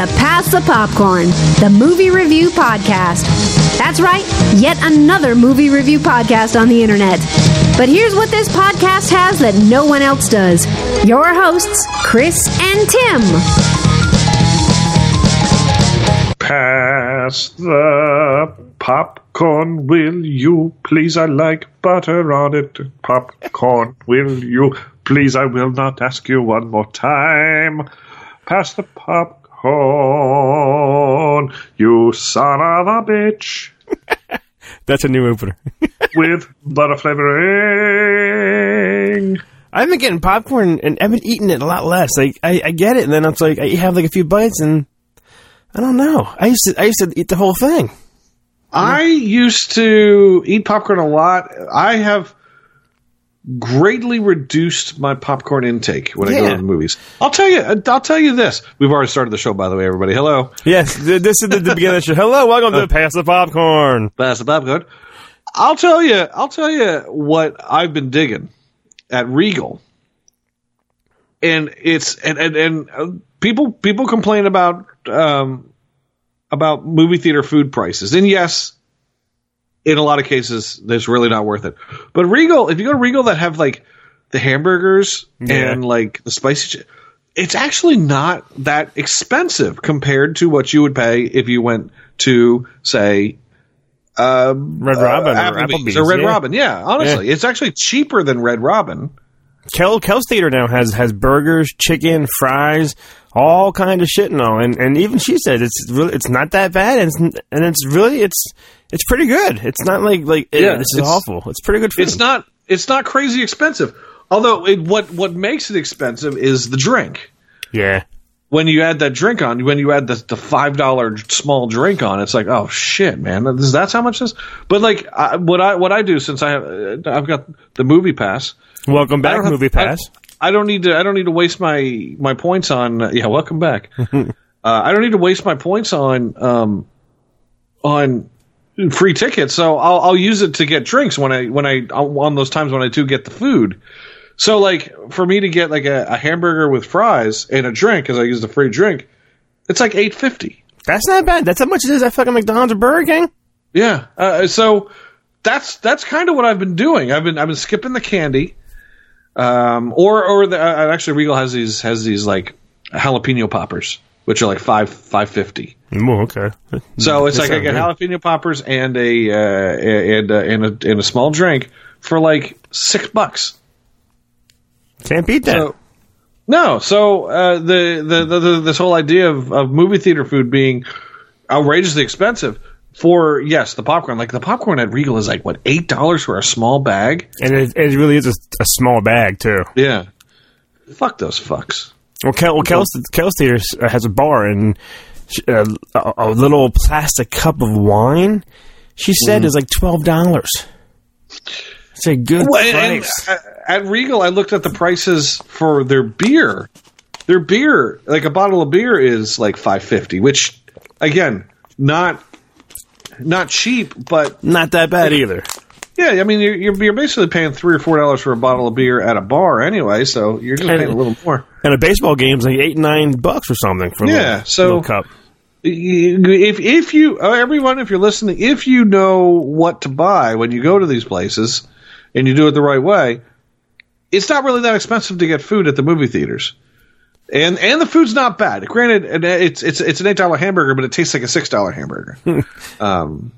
to Pass the Popcorn, the movie review podcast. That's right, yet another movie review podcast on the internet. But here's what this podcast has that no one else does your hosts, Chris and Tim. Pass the popcorn, will you? Please, I like butter on it. Popcorn, will you? Please, I will not ask you one more time. Pass the popcorn, you son of a bitch. That's a new opener. with butter flavoring. I've been getting popcorn and I've been eating it a lot less. Like I, I get it, and then it's like I have like a few bites, and I don't know. I used to I used to eat the whole thing. I used to eat popcorn a lot. I have greatly reduced my popcorn intake when I go to the movies. I'll tell you. I'll tell you this. We've already started the show, by the way, everybody. Hello, Yes, this is the, the beginning of the show. Hello, welcome to Pass the Popcorn. pass the popcorn. I'll tell you. I'll tell you what I've been digging at Regal, and it's and and, and uh, people people complain about um, about movie theater food prices, and yes, in a lot of cases, it's really not worth it. But Regal, if you go to Regal that have like the hamburgers Yeah. and like the spicy, chi- it's actually not that expensive compared to what you would pay if you went to say um, Red Robin or Applebee's or Red yeah. Robin. Yeah, honestly, it's actually cheaper than Red Robin. Kel Kel's Theater now has has burgers, chicken, fries, all kind of shit and all. And and even she said it's really it's not that bad, and it's, and it's really it's it's pretty good. It's not like like eh, Yeah, this is it's- awful. It's pretty good food. It's not it's not crazy expensive. Although it, what what makes it expensive is the drink. Yeah. When you add that drink on, when you add the, the five dollar small drink on, it's like, oh shit, man, This- that's how much this. But like, I, what I what I do since I have uh, I've got the movie pass. Welcome back, don't have- Movie Pass. I, I don't need to. I don't need to waste my my points on. Uh, yeah, welcome back. uh, I don't need to waste my points on um, on free tickets. So I'll I'll use it to get drinks when I when I on those times when I do get the food. So like for me to get like a, a hamburger with fries and a drink because I use the free drink, it's like eight fifty. That's not bad. That's how much it is at fucking McDonald's or Burger King. Yeah. Uh, so that's that's kind of what I've been doing. I've been I've been skipping the candy, um, or or the, uh, actually Regal has these has these like jalapeno poppers, which are like five five fifty. Oh, okay. So it's like I get jalapeno poppers and a uh, and uh, and a and a small drink for like six bucks. Can't beat that. So, no, so uh, the, the, the, the this whole idea of, of movie theater food being outrageously expensive for yes the popcorn like the popcorn at Regal is like what eight dollars for a small bag. and it, it really is a, a small bag too. Yeah, fuck those fucks. Well, Kel, well Kel's, Kel's Theater uh, has a bar and uh, a, a little plastic cup of wine. She said is like twelve dollars. It's a good Well, and- price. and at Regal, I looked at the prices for their beer. Their beer, like a bottle of beer, is like five fifty, which again, not not cheap, but Not that bad either. Yeah, I mean, you're, you're you're basically paying three or four dollars for a bottle of beer at a bar anyway, so you're just And- paying a little more. And a baseball game's like eight nine bucks or something for a Yeah, little, so- little cup. if if you uh, everyone if you're listening if you know what to buy when you go to these places and you do it the right way it's not really that expensive to get food at the movie theaters and and the food's not bad granted it's it's it's an eight dollar hamburger but it tastes like a six dollar hamburger um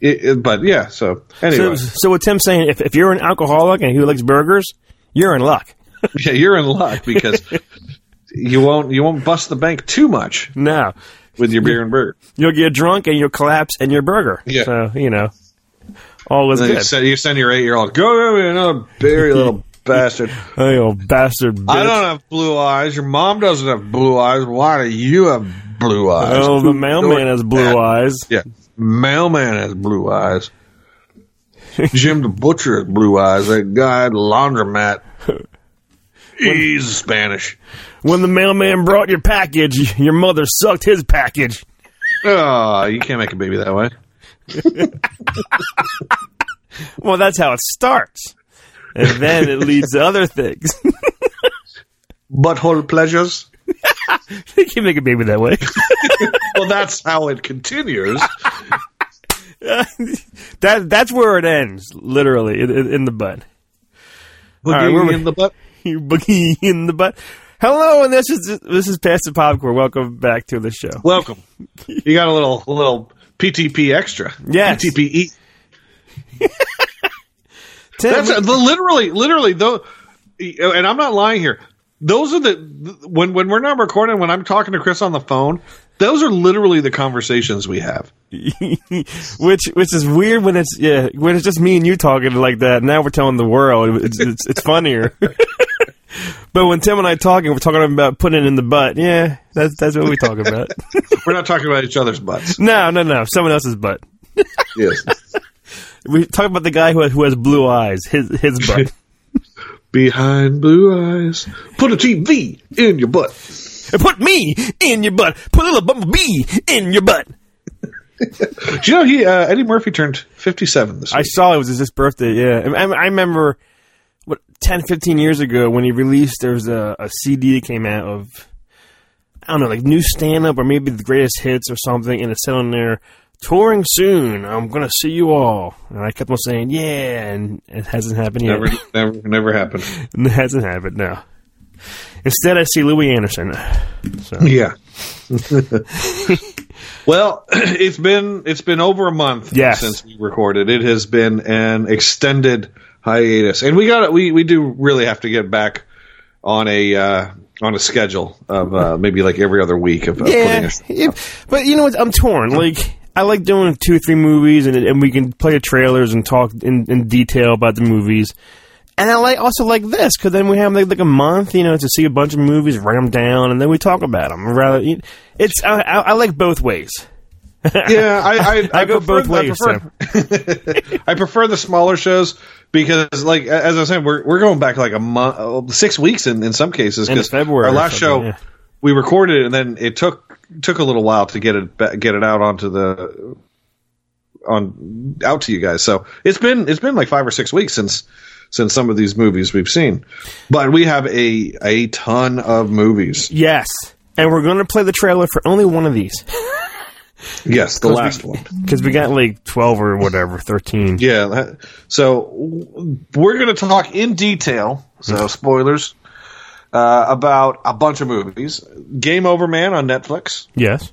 it, it- but yeah so anyway So, so what Tim's saying, if, if you're an alcoholic and who likes burgers, you're in luck. yeah you're in luck because you won't you won't bust the bank too much No, with your beer and burger you'll get drunk and you'll collapse and your burger. Yeah. So you know, all is then you good. send, you send your eight year old go get me another beer you little bastard you old bastard! Bitch. I don't have blue eyes. Your mom doesn't have blue eyes. Why do you have blue eyes? Oh, the mailman has blue eyes. Yeah. Mailman has blue eyes. Jim the Butcher has blue eyes. That guy at the laundromat. He's Spanish. When the mailman brought your package, your mother sucked his package. Oh, you can't make a baby that way. Well, that's how it starts. And then it leads to other things. Butthole pleasures. they can make a baby that way. well, that's how it continues. that that's where it ends, literally in, in, the butt. Boogie right, in the butt. You boogie in the butt. Hello, and this is this is Past the Popcorn. Welcome back to the show. Welcome. You got a little a little PTP extra. Yes. PTPE. Tim, That's the, literally, literally though, and I'm not lying here. Those are the when when we're not recording. When I'm talking to Chris on the phone, those are literally the conversations we have. which which is weird when it's yeah when it's just me and you talking like that. Now we're telling the world it's it's, it's funnier. but when Tim and I talking, we're talking about putting it in the butt. Yeah, that's that's what we talk about. We're not talking about each other's butts. no, no, no, someone else's butt. Yes. We talk about the guy who has, who has blue eyes. His his butt. Behind blue eyes, put a TV in your butt. And put me in your butt. Put a little bumblebee in your butt. Do you know he uh, Eddie Murphy turned 57 this I saw it was his birthday. Yeah, I, I remember what 10, 15 years ago when he released. There was a, a CD that came out of I don't know, like new stand up or maybe the greatest hits or something, and it said on there, "Touring soon. I'm gonna see you all." And I kept on saying, "Yeah," and it hasn't happened yet. never, never, never happened. it hasn't happened. No. Instead, I see Louie Anderson. So Yeah. well, it's been it's been over a month Yes. since we recorded. It has been an extended hiatus, and we got we we do really have to get back on a uh, on a schedule of uh, maybe like every other week of, Yeah, yeah, but you know what? I'm torn. Like I like doing two or three movies, and and we can play the trailers and talk in, in detail about the movies. And I like also like this because then we have like, like a month, you know, to see a bunch of movies, write them down, and then we talk about them. Rather, it's I, I, I like both ways. Yeah, I I, I go both ways, I prefer, I prefer the smaller shows because, like as I was saying, we're we're going back like a month, six weeks in in some cases. Into 'cause February our last show yeah. we recorded it, and then it took took a little while to get it get it out onto the on out to you guys. So it's been it's been like five or six weeks since since some of these movies we've seen, but we have a a ton of movies. Yes, and we're going to play the trailer for only one of these Yes, the last one. because we got like twelve or whatever, thirteen. Yeah. that- So we're going to talk in detail, so mm-hmm. spoilers, uh, about a bunch of movies. Game Over Man on Netflix, Yes,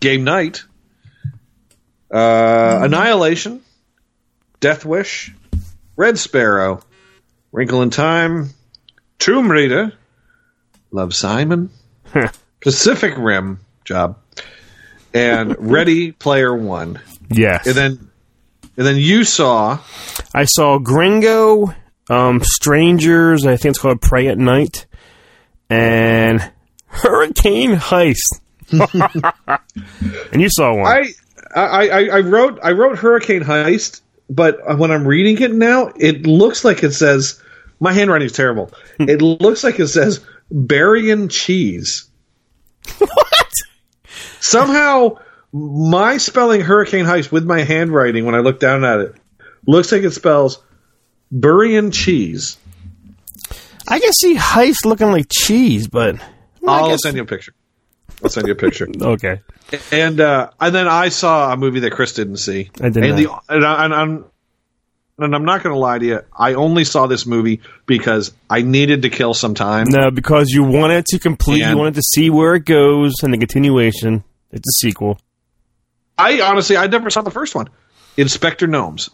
Game Night, uh, Annihilation, Death Wish, Red Sparrow, Wrinkle in Time, Tomb Raider, Love Simon, Pacific Rim, job, and Ready Player One. yes. And then, and then you saw I saw Gringo, um, Strangers. I think it's called Prey at Night, and Hurricane Heist. and you saw one. I, I, I, wrote I wrote Hurricane Heist, but when I'm reading it now, it looks like it says my handwriting is terrible. it looks like it says Berrien cheese. what? Somehow, my spelling Hurricane Heist with my handwriting when I look down at it looks like it spells Burrian cheese. I can see Heist looking like cheese, but well, I'll guess- send you a picture. I'll send you a picture. Okay, and uh, and then I saw a movie that Chris didn't see. I did and not. The, and, I, and I'm and I'm not going to lie to you. I only saw this movie because I needed to kill some time. no, because you wanted to complete, you wanted to see where it goes, and the continuation. It's a sequel. I honestly, I never saw the first one. Inspector Gnomes.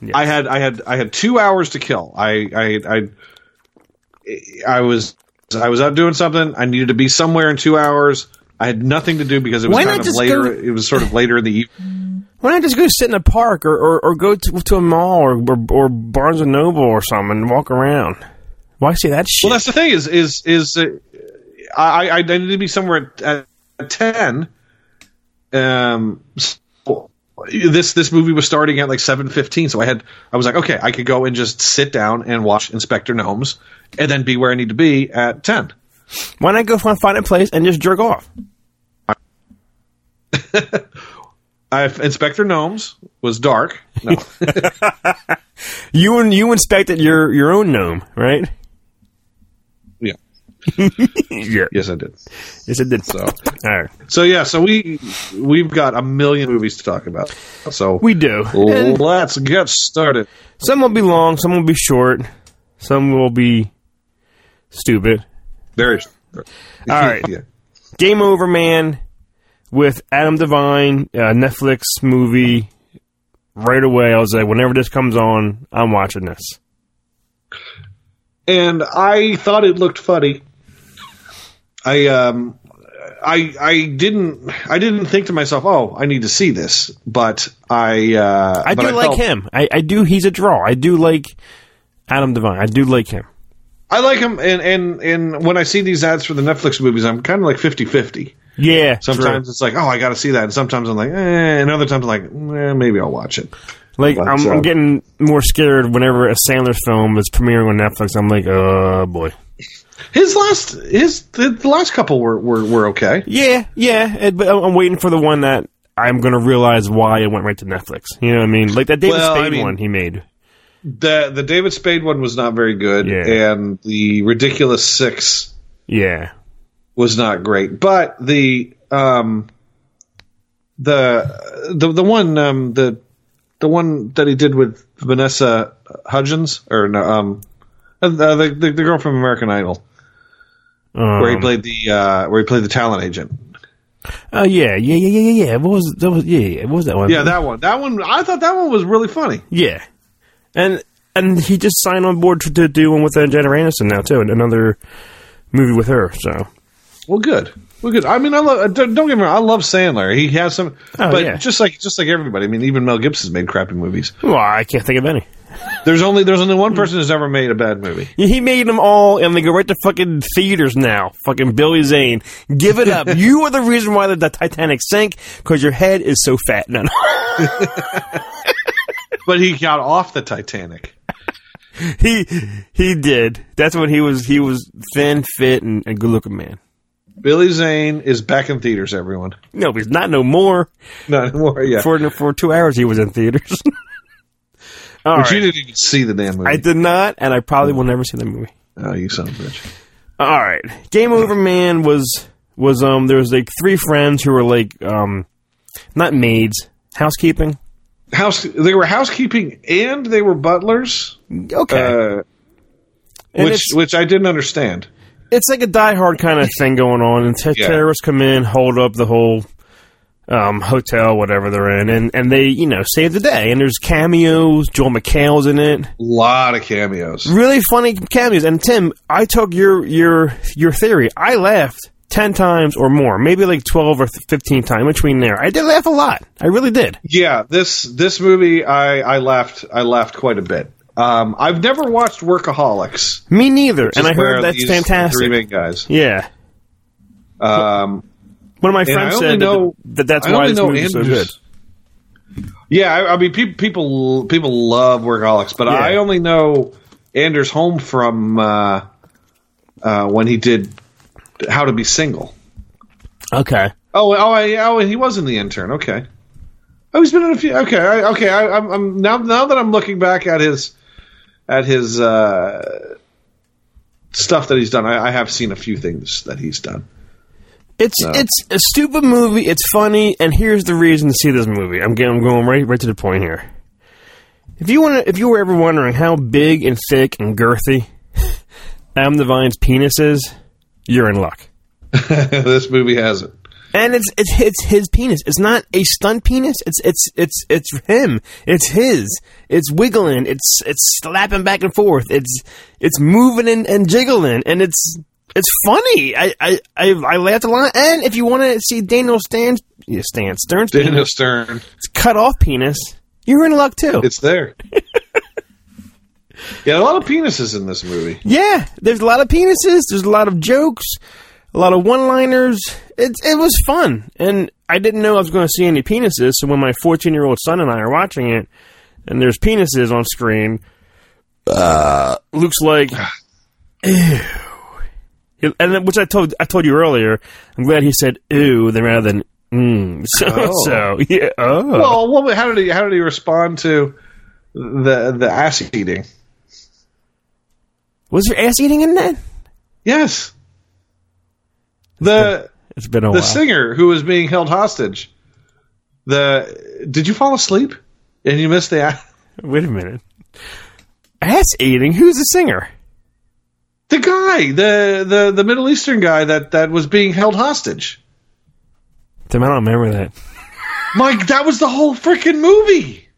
Yes. I had I had I had two hours to kill. I I I I was I was out doing something. I needed to be somewhere in two hours. I had nothing to do because it was Why kind of later. go- It was sort of later in the evening. Why not just go sit in a park or, or, or go to, to a mall or, or or Barnes and Noble or something and walk around? Why say that shit? Well, that's the thing is is is uh, I I needed to be somewhere at, at ten. Um, this this movie was starting at like seven fifteen, so I had I was like, okay, I could go and just sit down and watch Inspector Gnomes, and then be where I need to be at ten. Why not go find, find a place and just jerk off? I, Inspector Gnomes was dark. No, You and you inspected your your own gnome, right? yeah. Yes, I did. Yes, it did. So, All right. so yeah, so we we've got a million movies to talk about. So We do. Let's get started. some will be long, some will be short, some will be stupid. Very. All right. Yeah. Game Over Man with Adam Devine, uh, Netflix movie. Right away, I was like, whenever this comes on, I'm watching this. and I thought it looked funny. I um, I I didn't I didn't think to myself, oh, I need to see this, but I uh, I but do like felt- him. I, I do. He's a draw. I do like Adam Devine. I do like him. I like him, and and and when I see these ads for the Netflix movies, I'm kind of like 50-50. Yeah. Sometimes true. it's like, oh, I got to see that, and sometimes I'm like, eh, and other times I'm like, eh, maybe I'll watch it. like but, I'm, uh, I'm getting more scared whenever a Sandler film is premiering on Netflix. I'm like, oh boy. His last his the, last couple were were, were okay. Yeah, yeah. But I'm waiting for the one that I'm going to realize why it went right to Netflix. You know what I mean? Like that David Well, I Spade mean- one he made. The the David Spade one was not very good, Yeah. and the Ridiculous Six Yeah. was not great. But the um the the the one um the the one that he did with Vanessa Hudgens or no um uh, the, the the girl from American Idol Um, where he played the uh where he played the talent agent. Oh yeah, yeah, yeah, yeah, yeah, yeah. What was that? Was yeah, yeah. What was that one? Yeah, that one. That one. I thought that one was really funny. Yeah, and and he just signed on board to, to do one with uh, Jennifer Aniston now too, and another movie with her. So Well, good. Well, good. I mean, I love. Don't don't get me wrong. I love Sandler. He has some, Oh, but yeah. just like just like everybody. I mean, even Mel Gibson's made crappy movies. well, I can't think of any. There's only there's only one person who's ever made a bad movie. He made them all, and they go right to fucking theaters now. Fucking Billy Zane, give it up. you are the reason why the, the Titanic sank because your head is so fat. No, no. But he got off the Titanic. he he did. That's when he was he was thin, fit, and a good looking man. Billy Zane is back in theaters. Everyone, No, he's not no more. not no more. Yeah, For for two hours, he was in theaters. All but right. you didn't even see the damn movie. I did not, and I probably will never see the movie. oh, you son of a bitch. All right, Game Over Man was was um there was like three friends who were like um not maids, housekeeping. House. They were housekeeping and they were butlers. Okay, Uh, which which I didn't understand. it's like a Die Hard kind of thing going on, and te- Yeah. terrorists come in, hold up the whole um, hotel, whatever they're in, and and they you know save the day. And there's cameos. Joel McHale's in it. A lot of cameos. Really funny cameos. And Tim, I took your your your theory. I laughed. 10 times or more, maybe like 12 or 15 times between there. I did laugh a lot. I really did. Yeah, this this movie I I laughed I laughed quite a bit. Um, I've never watched Workaholics. Me neither. And I heard that's fantastic. Three big guys. Yeah. Um, One of my friends only said know that, that that's I why this movie is so good. Yeah, I, I mean, pe- people people love Workaholics, but Yeah. I only know Anders Holm from uh, uh, when he did How to Be Single. Okay. Oh, oh, I, oh, he was in the intern. Okay. Oh, he's been in a few. Okay, I, okay. I, I'm, I'm now now that I'm looking back at his at his uh, stuff that he's done. I, I have seen a few things that he's done. It's it's a stupid movie. It's funny, and here's the reason to see this movie. I'm getting I'm going right right to the point here. If you want, if you were ever wondering how big and thick and girthy Adam Devine's penis is, you're in luck. this movie has it. And it's it's it's his penis. It's not a stunt penis. It's it's it's it's him. It's his. It's wiggling. It's it's slapping back and forth. It's it's moving and, and jiggling, and it's it's funny. I I I, I laughed a lot. And if you want to see Daniel Stern's yeah, Stan Stern's Daniel penis, Stern. it's cut off penis, you're in luck too. It's there. yeah, a lot of penises in this movie. Yeah, there's a lot of penises. There's a lot of jokes, a lot of one-liners. It it was fun, and I didn't know I was going to see any penises. So when my 14 year old son and I are watching it, and there's penises on screen, uh, Luke's like, ew. And then, which I told I told you earlier. I'm glad he said ew then rather than mm. So Oh. so yeah. Oh, Well, what, how did he how did he respond to the the ass eating? was there ass eating in that? Yes. The It's been a the while. singer who was being held hostage. The did you fall asleep and you missed the? Wait a minute. Ass eating. Who's the singer? The guy, the the the Middle Eastern guy that that was being held hostage. Tim, I don't remember that. Mike, that was the whole freaking movie.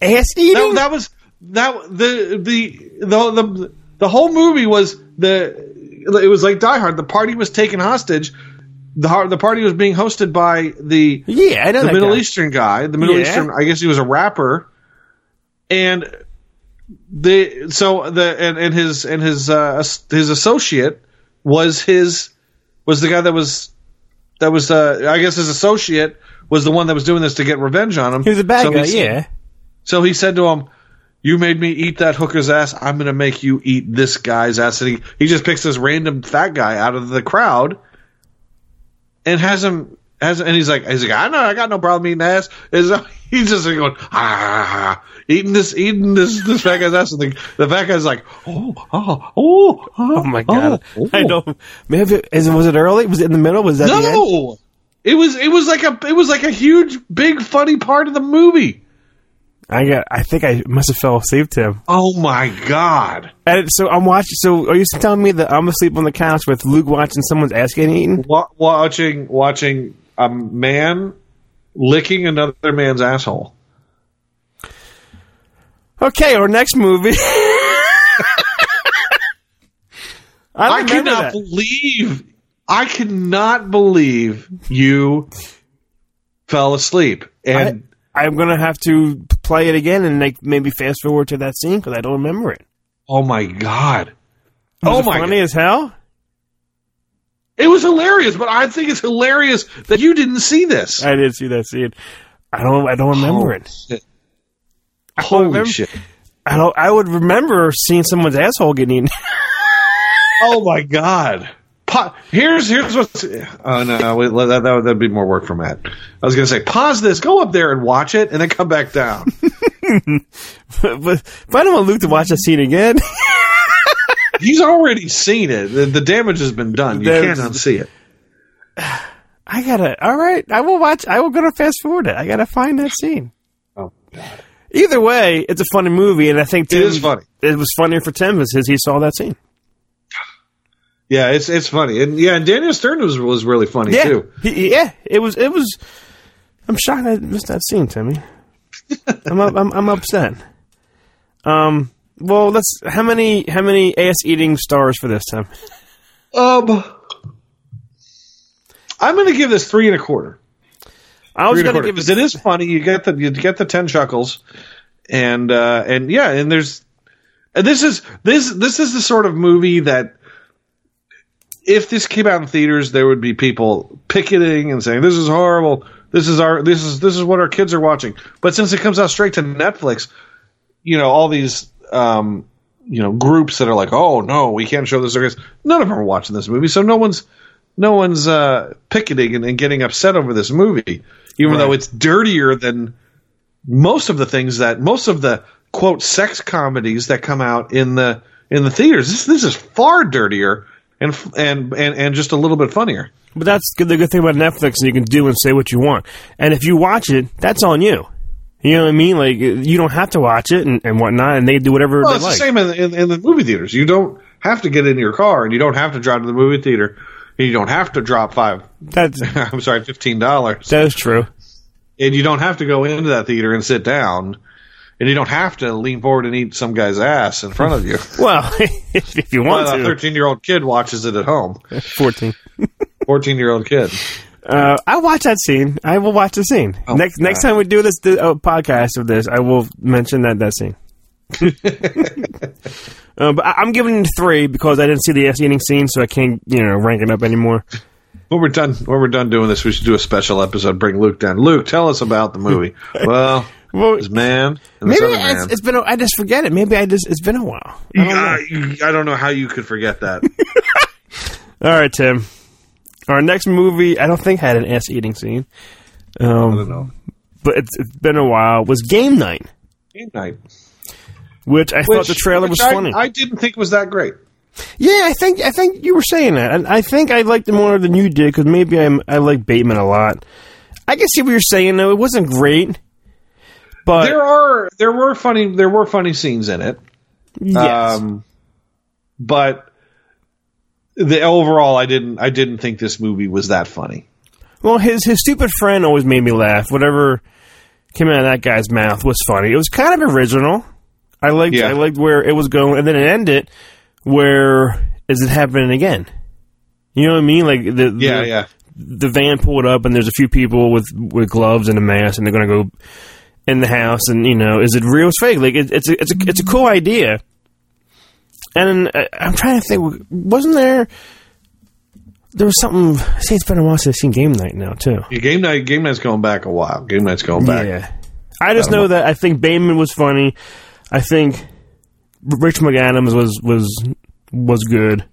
Ass eating. That, that was that the the the the the whole movie was the it was like Die Hard. The party was taken hostage. The the party was being hosted by the yeah, I know the Middle guy. Eastern guy. The Middle Yeah. Eastern, I guess he was a rapper, and the so the and, and his and his uh, his associate was his was the guy that was that was uh, I guess his associate was the one that was doing this to get revenge on him. He was a bad So guy. he- Yeah. So he said to him, "You made me eat that hooker's ass. I'm going to make you eat this guy's ass." And he he just picks this random fat guy out of the crowd and has him has and he's like he's like I know I got no problem eating ass. Is he's just going ah eating this eating this this fat guy's ass and the, the fat guy's like oh oh oh Oh my god. oh, I don't. Maybe is it was it early? Was it in the middle? Was that no. It was it was like a it was like a huge big funny part of the movie. I got. I think I must have fell asleep, Tim. Oh my god. And so I'm watching. So are you telling me that I'm asleep on the couch with Luke watching someone's ass getting eaten? wa- watching watching a man licking another man's asshole. Okay, our next movie. I, I cannot that. believe I cannot believe you fell asleep. And I, I'm gonna have to play it again and like maybe fast forward to that scene because I don't remember it. oh my god. Was oh my funny god. as hell. It was hilarious, but I think it's hilarious that you didn't see this. I didn't see that scene. I don't. I don't remember it. Shit. Holy remember- shit. I don't. I would remember seeing someone's asshole getting eaten. Oh my god. Pa- here's here's what's. Oh no, wait, that, that would that'd be more work for Matt. I was gonna say pause this, go up there and watch it, and then come back down. but, but if I don't want Luke to watch that scene again, He's already seen it. The, the damage has been done. You There's- can't unsee it. I gotta. All right, I will watch. I will go to fast forward it. I gotta find that scene. Oh, Either way, it's a funny movie, and I think Tim, It is funny. It was funnier for Tim because he saw that scene. Yeah, it's it's funny, and yeah, and Daniel Stern was was really funny Yeah, too. he, yeah. It was. It was. I'm shocked I missed that scene, Timmy. I'm, I'm I'm upset. Um. Well, let's. How many how many ass eating stars for this time? Um, I'm going to give this three and a quarter. I was Three and a gonna quarter give it. it is funny. You get the you get the ten chuckles, and uh, and yeah, and there's and this is this this is the sort of movie that if this came out in theaters, there would be people picketing and saying this is horrible. This is our this is this is what our kids are watching. But since it comes out straight to Netflix, you know all these um, you know groups that are like, oh no, we can't show this. kids." None of them are watching this movie, so no one's no one's uh, picketing and, and getting upset over this movie, even Right. though it's dirtier than most of the things that most of the quote sex comedies that come out in the in the theaters. This this is far dirtier and and and and just a little bit funnier. But that's the good thing about Netflix, is you can do and say what you want. And if you watch it, that's on you. You know what I mean? Like you don't have to watch it and, and whatnot, and they do whatever Well, they it's like. the same in, in, in the movie theaters. You don't have to get in your car and you don't have to drive to the movie theater. And you don't have to drop five. That's I'm sorry, fifteen dollars. that is true. and you don't have to go into that theater and sit down, and you don't have to lean forward and eat some guy's ass in front of you. Well, if, if you want Well, a thirteen-year-old kid watches it at home. fourteen. Fourteen-year-old kid. Uh, I watch that scene. I will watch the scene Oh, next. Next time we do this the, uh, podcast of this, I will mention that that scene. uh, but I, I'm giving it three because I didn't see the ass eating scene, so I can't you know rank it up anymore. When we're done, when we're done doing this, we should do a special episode. Bring Luke down. Luke, tell us about the movie. well, Well, this man maybe other man. it's, it's been. A, I just forget it. Maybe I just. It's been a while. I don't know. I don't know how you could forget that. All right, Tim. Our next movie, I don't think had an ass eating scene. Um, I don't know. but it's, it's been a while. Was Game Night, Game night. which I thought the trailer was I, funny. I didn't think was that great. Yeah, I think I think you were saying that, and I think I liked it more than you did because maybe I'm, I like Bateman a lot. I can see what you're saying though; it wasn't great, but there are there were funny there were funny scenes in it. yes. Um, but the overall, I didn't I didn't think this movie was that funny. well, his his stupid friend always made me laugh. Whatever came out of that guy's mouth was funny. It was kind of original. I liked Yeah. I liked where it was going, and then it ended where is it happening again? You know what I mean? Like the Yeah, the, yeah. the van pulled up and there's a few people with with gloves and a mask and they're gonna go in the house and you know is it real or fake like it, it's a, it's a it's a cool idea and I, I'm trying to think wasn't there there was something say it's been a while since I've seen game night now too Yeah, game night game night's going back a while. Game night's going back. yeah I just know that I think Bateman was funny I think Rich McAdams was was was good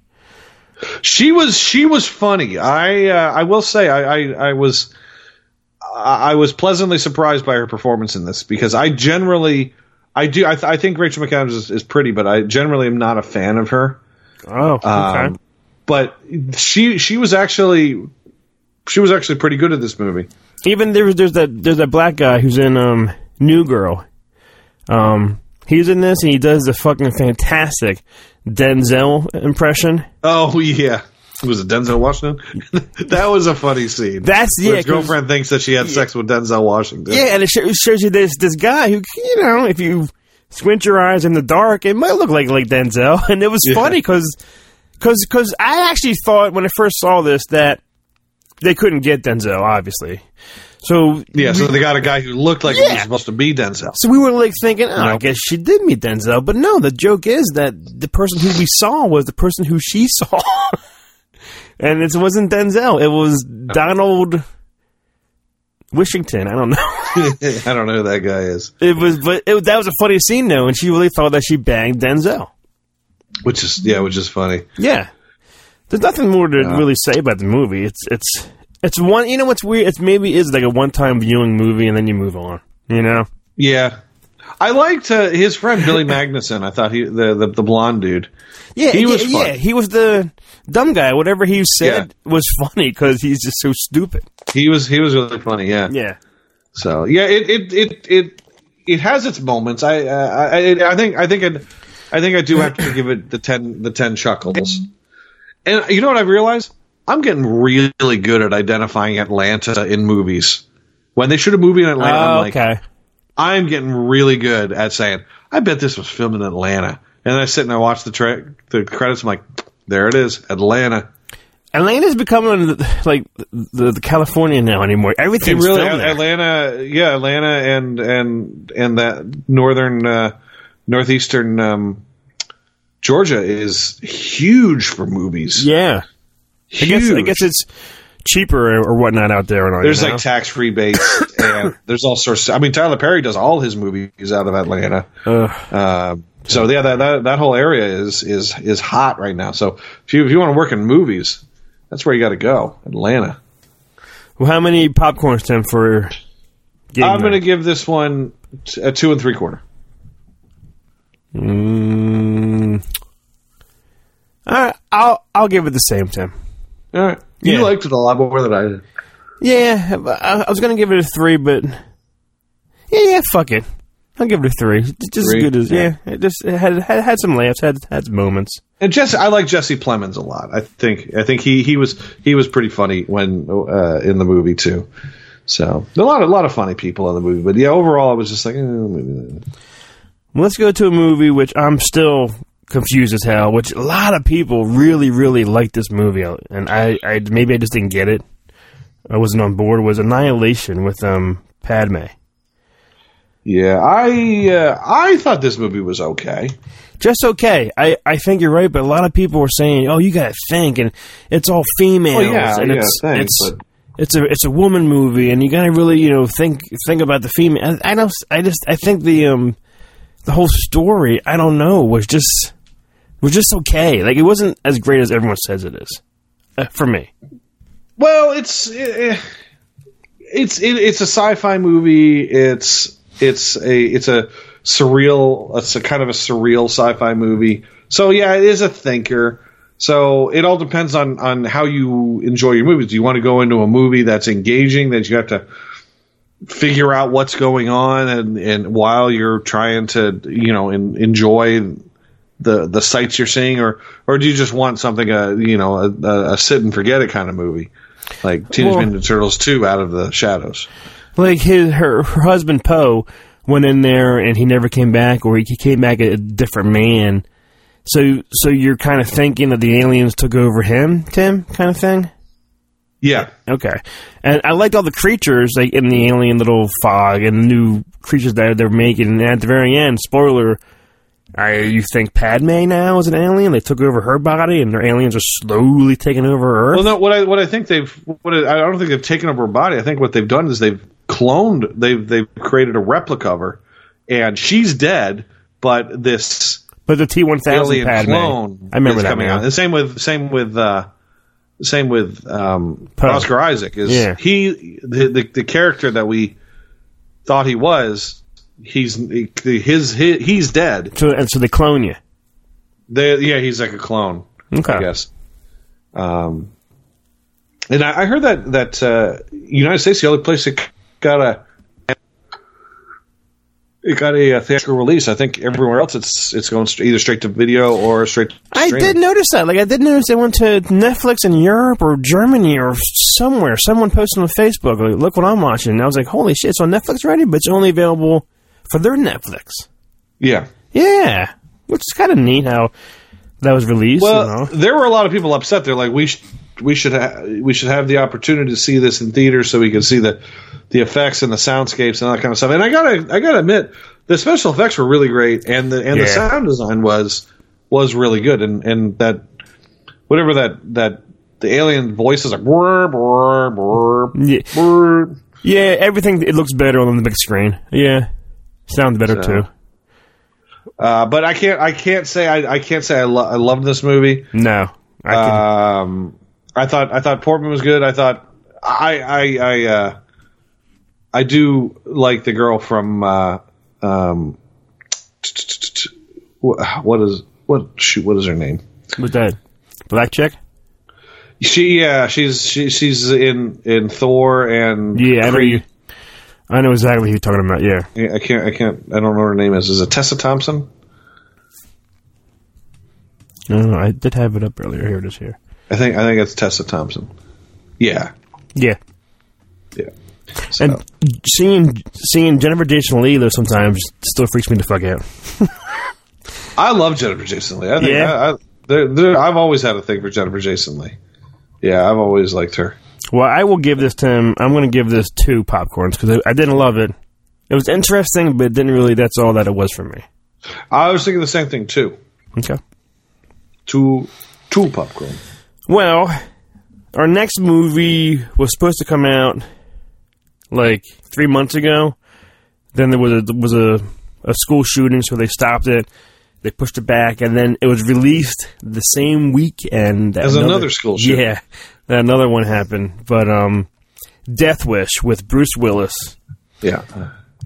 She was she was funny. I uh, I will say I I, I was I I was pleasantly surprised by her performance in this because I generally I do I, th- I think Rachel McAdams is, is pretty, but I generally am not a fan of her. oh okay Um, but she she was actually she was actually pretty good at this movie. Even there was there's that there's that black guy who's in um New Girl. Um he's in this and he does the fucking fantastic Denzel impression. Oh yeah. Was it Denzel Washington? that was a funny scene. That's yeah, his girlfriend thinks that she had sex with Denzel Washington. yeah, and it sho- shows you this this guy who you know if you squint your eyes in the dark, it might look like like Denzel, and it was Yeah. funny because because because I actually thought when I first saw this that they couldn't get Denzel, obviously. So Yeah, so they got a guy who looked like he was supposed to be Denzel. So we were like thinking, oh, I guess she did meet Denzel, but no. The joke is that the person who we saw was the person who she saw, and it wasn't Denzel. It was Donald Wishington. I don't know. I don't know who that guy is. It was, but it, that was a funny scene though, and she really thought that she banged Denzel. Which is yeah, which is funny. Yeah, there's nothing more to Yeah. really say about the movie. It's it's it's one. You know what's weird? It's maybe is like a one time viewing movie, and then you move on. You know. Yeah. I liked uh, his friend Billy Magnussen. I thought he the, the the blonde dude. Yeah, He was yeah. He was the dumb guy. Whatever he said was funny because he's just so stupid. He was he was really funny. Yeah. Yeah, So yeah, it it it it, it has its moments. I uh, I I think I think it, I think I do have to give it the ten the ten chuckles. And you know what I've realized? I'm getting really good at identifying Atlanta in movies. When they shoot a movie in Atlanta, I'm Oh, like, okay. I'm getting really good at saying, I bet this was filmed in Atlanta. And then I sit and I watch the tra- the credits. I'm like, there it is, Atlanta. Atlanta's becoming like the, the California now anymore. It Everything's really, filmed there. Atlanta, yeah, Atlanta, and and and that northern, uh, northeastern um, Georgia is huge for movies. Yeah, I guess I guess it's cheaper or whatnot out there. And all, there's you know? like tax rebates, and there's all sorts. I mean, Tyler Perry does all his movies out of Atlanta. Um, so yeah, that, that that whole area is is is hot right now. So if you if you want to work in movies, that's where you got to go, Atlanta. well, how many popcorns Tim for? I'm going to give this one t- a two and three quarter. Mm, right, I'll I'll give it the same, Tim. All right, you Yeah. liked it a lot more than I did. Yeah, I, I was gonna give it a three, but yeah, yeah, fuck it. I'll give it a three. It's just Three? as good as Yeah. yeah. It just it had, had had some laughs, had had some moments. And Jesse, I like Jesse Plemons a lot. I think I think he he was he was pretty funny when uh, in the movie too. So a lot of a lot of funny people in the movie, but yeah, overall, I was just like, eh, Well, let's go to a movie which I'm still confused as hell. Which a lot of people really, really like this movie, and I, I maybe I just didn't get it. I wasn't on board. Was Annihilation with um Padme. yeah. I uh, I thought this movie was okay. Just okay. I, I think you're right, but a lot of people were saying, "Oh, you got to think," and it's all females, Well, yeah, and yeah, it's thanks, it's but- it's a it's a woman movie, and you got to really you know think think about the female. I, I don't. I just I think the um the whole story. I don't know was just was just okay. Like it wasn't as great as everyone says it is uh, for me. Well, it's eh, it's it, it's a sci-fi movie. It's it's a it's a surreal. It's a kind of a surreal sci-fi movie. So yeah, it is a thinker. So it all depends on on how you enjoy your movies. Do you want to go into a movie that's engaging that you have to figure out what's going on and and while you're trying to you know in, enjoy the the sights you're seeing or or do you just want something uh you know a, a, a sit and forget it kind of movie like Teenage Well- Mutant Ninja Turtles 2 out of the shadows. Like his her, her husband Poe went in there and he never came back, or he came back a different man. So so you're kind of thinking that the aliens took over him, Tim, kind of thing. Yeah. Okay, and I liked all the creatures like in the alien little fog and the new creatures that they're making. And at the very end, spoiler. I, you think Padme now is an alien? They took over her body, and their aliens are slowly taking over Earth. Well, no. What I what I think they've what I, I don't think they've taken over her body. I think what they've done is they've cloned. They've they've created a replica of her, and she's dead. But this but the T one thousand Padme, clone I remember is that coming now. out. The same with same with uh, same with um, Oscar Isaac. Is Yeah. he the, the the character that we thought he was? He's his, his he's dead. So and so they clone you. They, yeah, he's like a clone. Okay. I guess. Um, and I, I heard that that uh, United States the only place that got a it got a, uh theatrical release. I think everywhere else it's it's going st- either straight to video or straight. to I did notice that. Like, I did notice they went to Netflix in Europe or Germany or somewhere. Someone posted on Facebook, like, look what I'm watching. And I was like, holy shit, it's on Netflix already, but it's only available for their Netflix. Yeah. Yeah. Which is kind of neat how that was released. Well, you know? there were a lot of people upset. They're like, we sh- we should ha- we should have the opportunity to see this in theaters so we can see the the effects and the soundscapes and all that kind of stuff. And I gotta I gotta admit, the special effects were really great, and the and the sound design was was really good. And and that whatever that that the alien voices like brr, brr, brr, Yeah. Yeah, everything, it looks better on the big screen. Yeah. Sounds better, So- too. Uh, but I can't I can't say I, I can't say I, lo- I loved this movie. No. I can, Um, I thought I thought Portman was good. I thought I I I uh, I do like the girl from uh, um, what is what shoot what is her name? with that black chick? She yeah she's she, she's in in Thor and Yeah, Creed. I know exactly who you're talking about, yeah. Yeah, I can't I can't I don't know what her name is. Is it Tessa Thompson? No, I did have it up earlier. Here it is here. I think I think it's Tessa Thompson. Yeah, Yeah. yeah. So, And seeing seeing Jennifer Jason Lee though sometimes still freaks me the fuck out. I love Jennifer Jason Lee. I think Yeah? I, I, there, there, I've always had a thing for Jennifer Jason Lee. Yeah, I've always liked her. Well, I will give this to him. I'm going to give this two popcorns because I, I didn't love it. It was interesting, but it didn't really. That's all that it was for me. I was thinking the same thing too. Okay. Two, two popcorn. Well, our next movie was supposed to come out like three months ago. Then there was a was a, a school shooting, so they stopped it. They pushed it back, and then it was released the same weekend. As another school shooting. Yeah, that another one happened. But um, Death Wish with Bruce Willis, Yeah.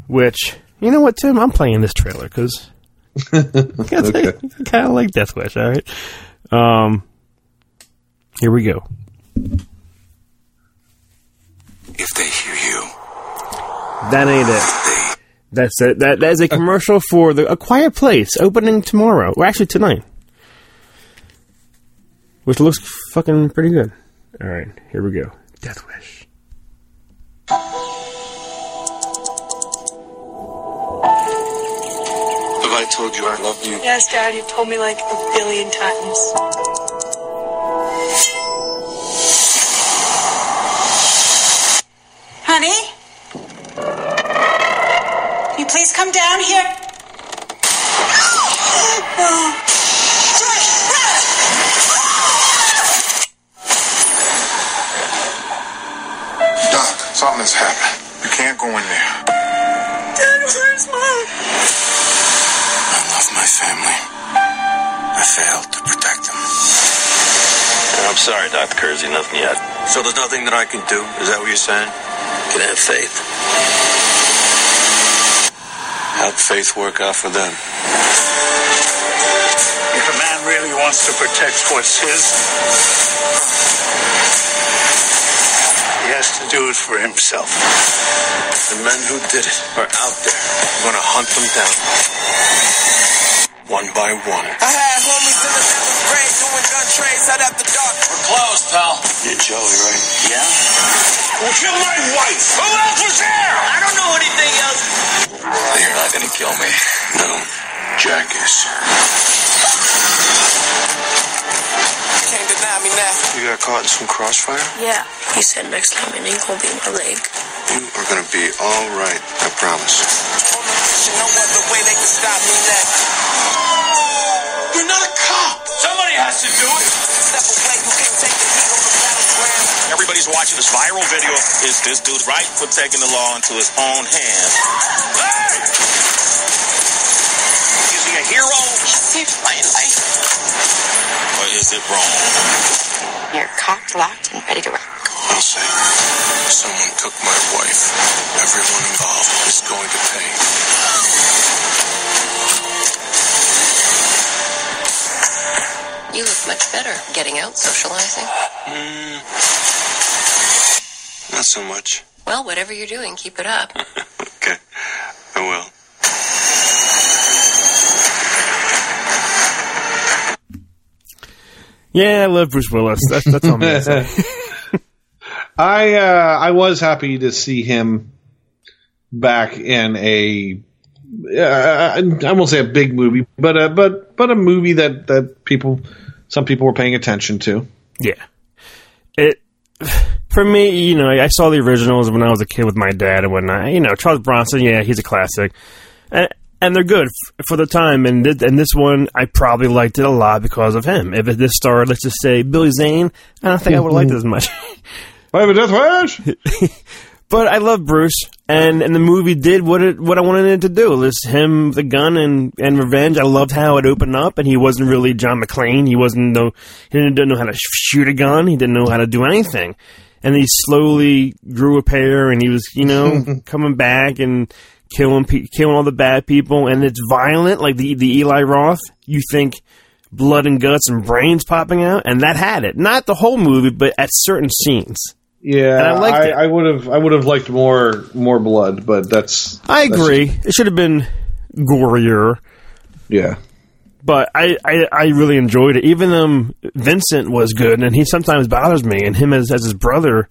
which you know what, Tim, I'm playing this trailer because Okay. kind of like Death Wish. All right. Um, here we go. If they hear you, That ain't it. That's it. That that is a commercial for the A Quiet Place opening tomorrow, or actually tonight, which looks fucking pretty good. All right, here we go. Death Wish. have I told you I love you? Yes, Dad, you've told me like a billion times. Honey? Can you please come down here? Doc, something has happened. You can't go in there. Dad, where's Mom? I love my family. I failed to protect them. I'm sorry, Dr. Kersey, nothing yet. So there's nothing that I can do? Is that what you're saying? Can have faith. How'd faith work out for them? If a man really wants to protect what's his, he has to do it for himself. The men who did it are out there. I'm gonna hunt them down. One by one. I had homies in the seventh grade doing gun trades out after dark. We're closed, pal. You're Joey, right? Yeah? Who killed my wife? Who else was there? I don't know anything else. You're not gonna kill me. No, Jack is. Can't deny me now. You got caught in some crossfire? Yeah. He said next time it ain't gonna be my leg. You are gonna be all right. I promise. On a mission, no other way they can stop me now. You're not a cop. Somebody has to do it. Step away, you can't take the heat on the battleground. Everybody's watching this viral video. Is this dude right for taking the law into his own hands? Hey! Is he a hero Saved my life. Or is it wrong? You're cocked, locked, and ready to rock. I'll say. Someone took my wife. Everyone involved is going to pay. You look much better getting out socializing. Hmm. Not so much. Well, whatever you're doing, keep it up. Okay. I will. Yeah, I love Bruce Willis. That's that's all I'm gonna say. I uh, I was happy to see him back in a uh, I won't say a big movie, but a, but but a movie that that people some people were paying attention to. Yeah. It for me, you know, I saw the originals when I was a kid with my dad and whatnot. You know, Charles Bronson, yeah, he's a classic, and, and they're good f- for the time. And th- and this one, I probably liked it a lot because of him. If it this starred, let's just say Billy Zane, I don't think I would have liked it as much. I have a death wish. But I love Bruce, and, and the movie did what it what I wanted it to do. Was him, the gun, and, and revenge. I loved how it opened up, and he wasn't really John McClane. He wasn't no he didn't, didn't know how to sh- shoot a gun. He didn't know how to do anything. And he slowly grew a pair, and he was you know coming back and killing pe- killing all the bad people. And it's violent, like the the Eli Roth. You think blood and guts and brains popping out, and that had it. Not the whole movie, but at certain scenes. Yeah, And I liked it. I would have I would have liked more more blood, but that's I that's- agree. It should have been gorier. yeah. but I, I, I really enjoyed it. Even um, Vincent was good, and he sometimes bothers me. And him as, as his brother,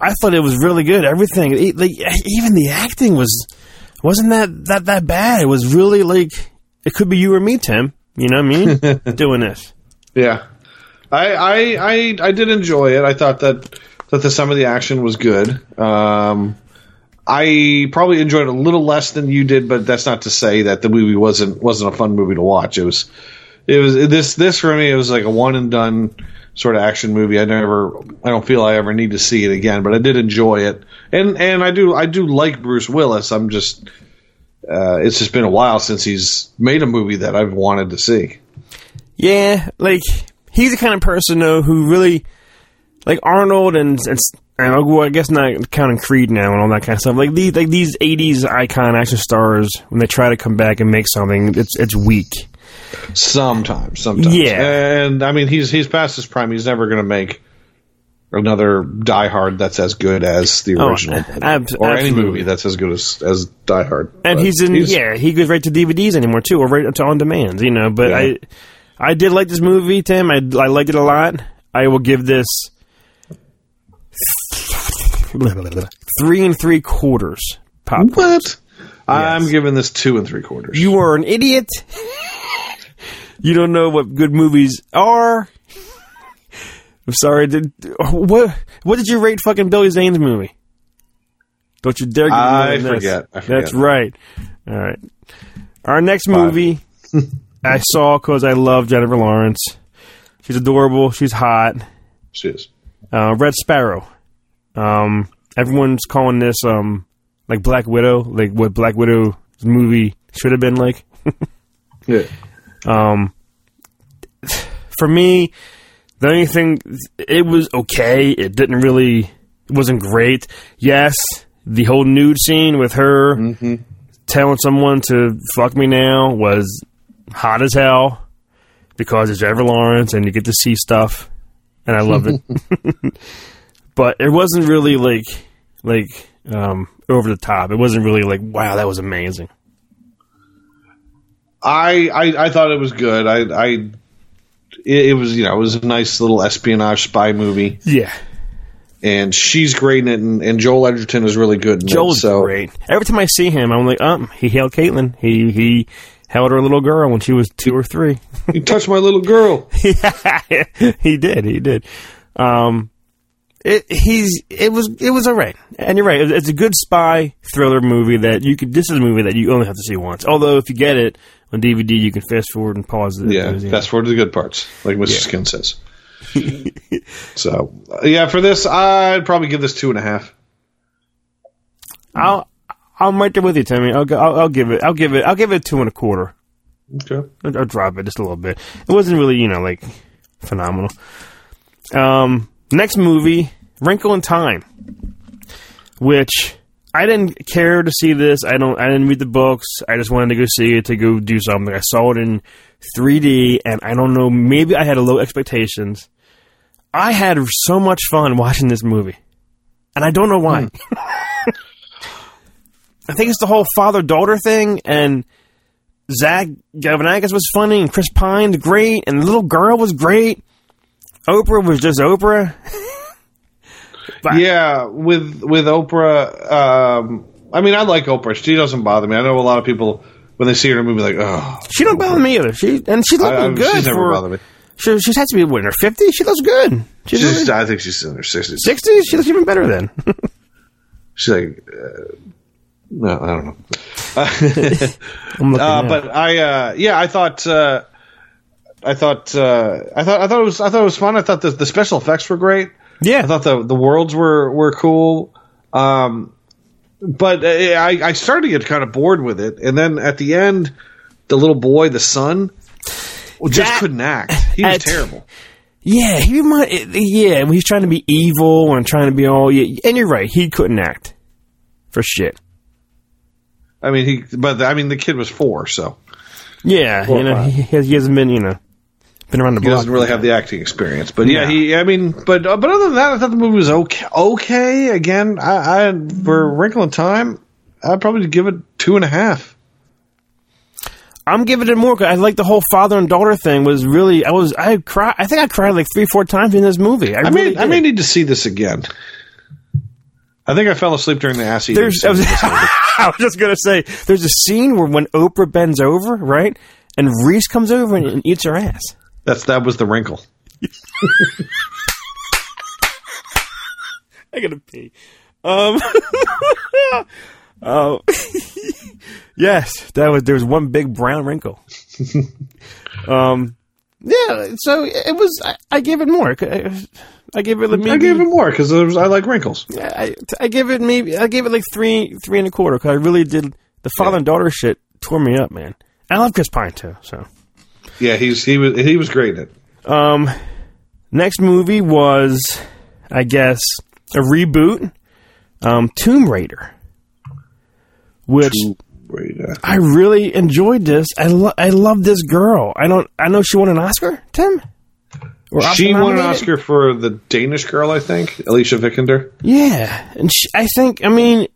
I thought it was really good. Everything, like even the acting was wasn't that that that bad. It was really like it could be you or me, Tim. You know what I mean? Doing this. Yeah, I, I I I did enjoy it. I thought that that the, some of the action was good. Um, I probably enjoyed it a little less than you did, but that's not to say that the movie wasn't wasn't a fun movie to watch. It was it was this this for me. It was like a one and done sort of action movie. I never I don't feel I ever need to see it again, but I did enjoy it, and and I do I do like Bruce Willis. I'm just uh, it's just been a while since he's made a movie that I've wanted to see. Yeah, like he's the kind of person though who really like Arnold and and, and well, I guess not counting Creed now and all that kind of stuff. Like these like these '80s icon action stars when they try to come back and make something, it's it's weak. Sometimes, sometimes. Yeah. And I mean, he's he's past his prime. He's never going to make another Die Hard that's as good as the Oh, original, ab- or any movie that's as good as as Die Hard. And But he's in yeah, he goes right to DVDs anymore too, or right to on demand. You know, but Yeah. I I did like this movie, Tim. I I liked it a lot. I will give this three and three quarters. Popcorn. What? I'm giving this two and three quarters. You are an idiot. you don't know what good movies are. I'm sorry. Did, what what did you rate fucking Billy Zane's movie? Don't you dare! I forget. I forget. That's right. All right. Our next Five. movie I saw because I love Jennifer Lawrence. She's adorable. She's hot. She is. Uh, Red Sparrow. Um, everyone's calling this um like Black Widow, like what Black Widow's movie should have been like. Yeah. Um, for me, the only thing it was okay. It didn't really, it wasn't great. Yes, the whole nude scene with her telling someone to fuck me now was hot as hell because it's Trevor Lawrence and you get to see stuff, and I love it. but it wasn't really like like um, over the top. It wasn't really like wow, that was amazing. I, I I thought it was good. I I it, it was you know it was a nice little espionage spy movie, Yeah, and she's great in it, and, and Joel Edgerton is really good. In Joel's it, so great. Every time I see him, I'm like, um, he held Caitlin. He he held her little girl when she was two or three. he touched my little girl. yeah, he did. He did. Um, it he's it was it was alright, and you're right. It's a good spy thriller movie that you could. This is a movie that you only have to see once. Although if you get it on DVD, you can fast forward and pause it. Yeah, fast forward to the good parts, like Mr. Skin says. so uh, yeah, for this, I'd probably give this two and a half. I'll I'm right there with you, Timmy. I'll, I'll I'll give it I'll give it I'll give it two and a quarter. Okay. I'll, I'll drop it just a little bit. It wasn't really you know like phenomenal. Um, next movie, Wrinkle in Time, which I didn't care to see this. I don't. I didn't read the books. I just wanted to go see it to go do something. I saw it in 3D, and I don't know. Maybe I had low expectations. I had so much fun watching this movie, and I don't know why. Hmm. I think it's the whole father daughter thing, and Zach Galifianakis was funny, and Chris Pine's great, and the little girl was great. Oprah was just Oprah. But- yeah, with with Oprah, um, I mean, I like Oprah. She doesn't bother me. I know a lot of people when they see her in a movie, like, oh, She don't bother me either. She and she's looking I- I- good she's never for. bothered me. She, she's had to be what, in her fifties. She looks good. She's, She's, really, I think she's in her sixties. sixties. She looks even better then. She's like, uh, no, I don't know. I'm looking Uh, but I, uh, yeah, I thought, uh, I thought, uh, I thought, I thought it was, I thought it was fun. I thought the, the special effects were great. yeah, I thought the the worlds were were cool. Um, but uh, I, I started to get kind of bored with it, and then at the end, the little boy, the son, just That- couldn't act. He was at- terrible. yeah. He remind, yeah. When he's trying to be evil and trying to be all. Yeah, and you're right. He couldn't act for shit. I mean, he, but I mean, the kid was four, so Yeah, Four you know, he, he has- he hasn't been you know been around the he doesn't really have the acting experience. But yeah, No. he. I mean, but uh, but other than that, I thought the movie was okay. Okay, again, I, I for Wrinkle in Time, I'd probably give it two and a half. I'm giving it more. I like the whole father and daughter thing. Was really I was I cried. I think I cried like three four times in this movie. I, I really may I may need to see this again. I think I fell asleep during the ass eating. There's, I, was, I was just gonna say, there's a scene where when Oprah bends over, right, and Reese comes over and, and eats her ass. That's that was the wrinkle. I gotta pee. Um, oh, yes, that was there was one big brown wrinkle. um, yeah, so it was. I, I gave it more. I, I gave it maybe. I gave it more because I like wrinkles. Yeah, I, I gave it maybe I gave it like three three and a quarter because I really did the father and daughter shit tore me up, man. I love Chris Pine too. So Yeah, he's he was he was great in it. um, next movie was I guess a reboot, um, Tomb Raider, which Great, uh, I really enjoyed. This I lo- I love this girl. I don't I know she won an Oscar, Tim. Or she won an? Oscar for the Danish girl, I think, Alicia Vikander. Yeah, and she, I think I mean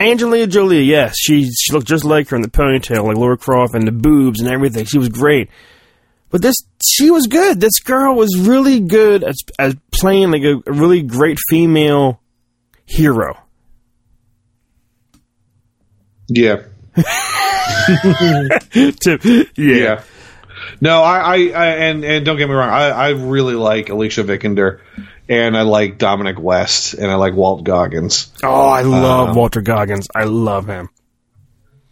Angelina Jolie. Yes, she she looked just like her in the ponytail, like Lara Croft, and the boobs and everything. She was great. But this, she was good. This girl was really good at, as playing like a, a really great female hero. Yeah, Tim, yeah. yeah. No, I, I, I and and don't get me wrong, I, I really like Alicia Vikander, and I like Dominic West, and I like Walt Goggins. Oh, I love Um, Walter Goggins. I love him.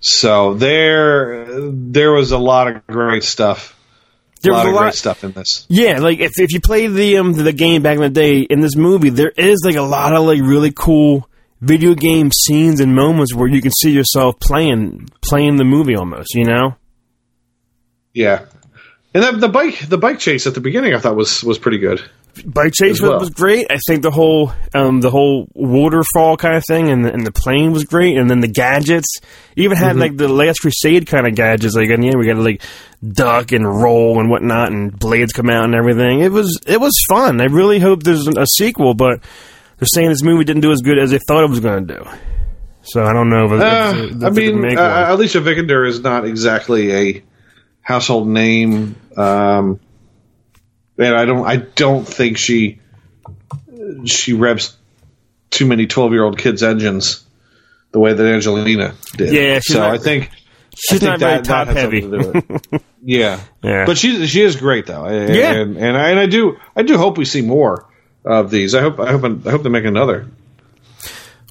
So there, there was a lot of great stuff. There a lot was a of lot- great stuff in this. Yeah, like if if you play the um the game back in the day in this movie, there is like a lot of like really cool video game scenes and moments where you can see yourself playing playing the movie almost, you know? Yeah, and the, the bike, the bike chase at the beginning, I thought was was pretty good. Bike chase As was, well. was great. I think the whole um, the whole waterfall kind of thing and the, and the plane was great. And then the gadgets even Mm-hmm. had like the Last Crusade kind of gadgets. Like in the end, we got to like duck and roll and whatnot, and blades come out and everything. It was it was fun. I really hope there's a sequel, but they're saying this movie didn't do as good as they thought it was going to do. So I don't know. If, if- Uh, if I mean, make uh. Alicia Vikander is not exactly a household name, um, and I don't. I don't think she she revs too many twelve year old kids' engines the way that Angelina did. Yeah, so not- I think she's I not think very top that heavy. to do with it. yeah, Yeah. but she she is great though. And, Yeah. and and I, and I do I do hope we see more of these. I hope I hope I hope they make another.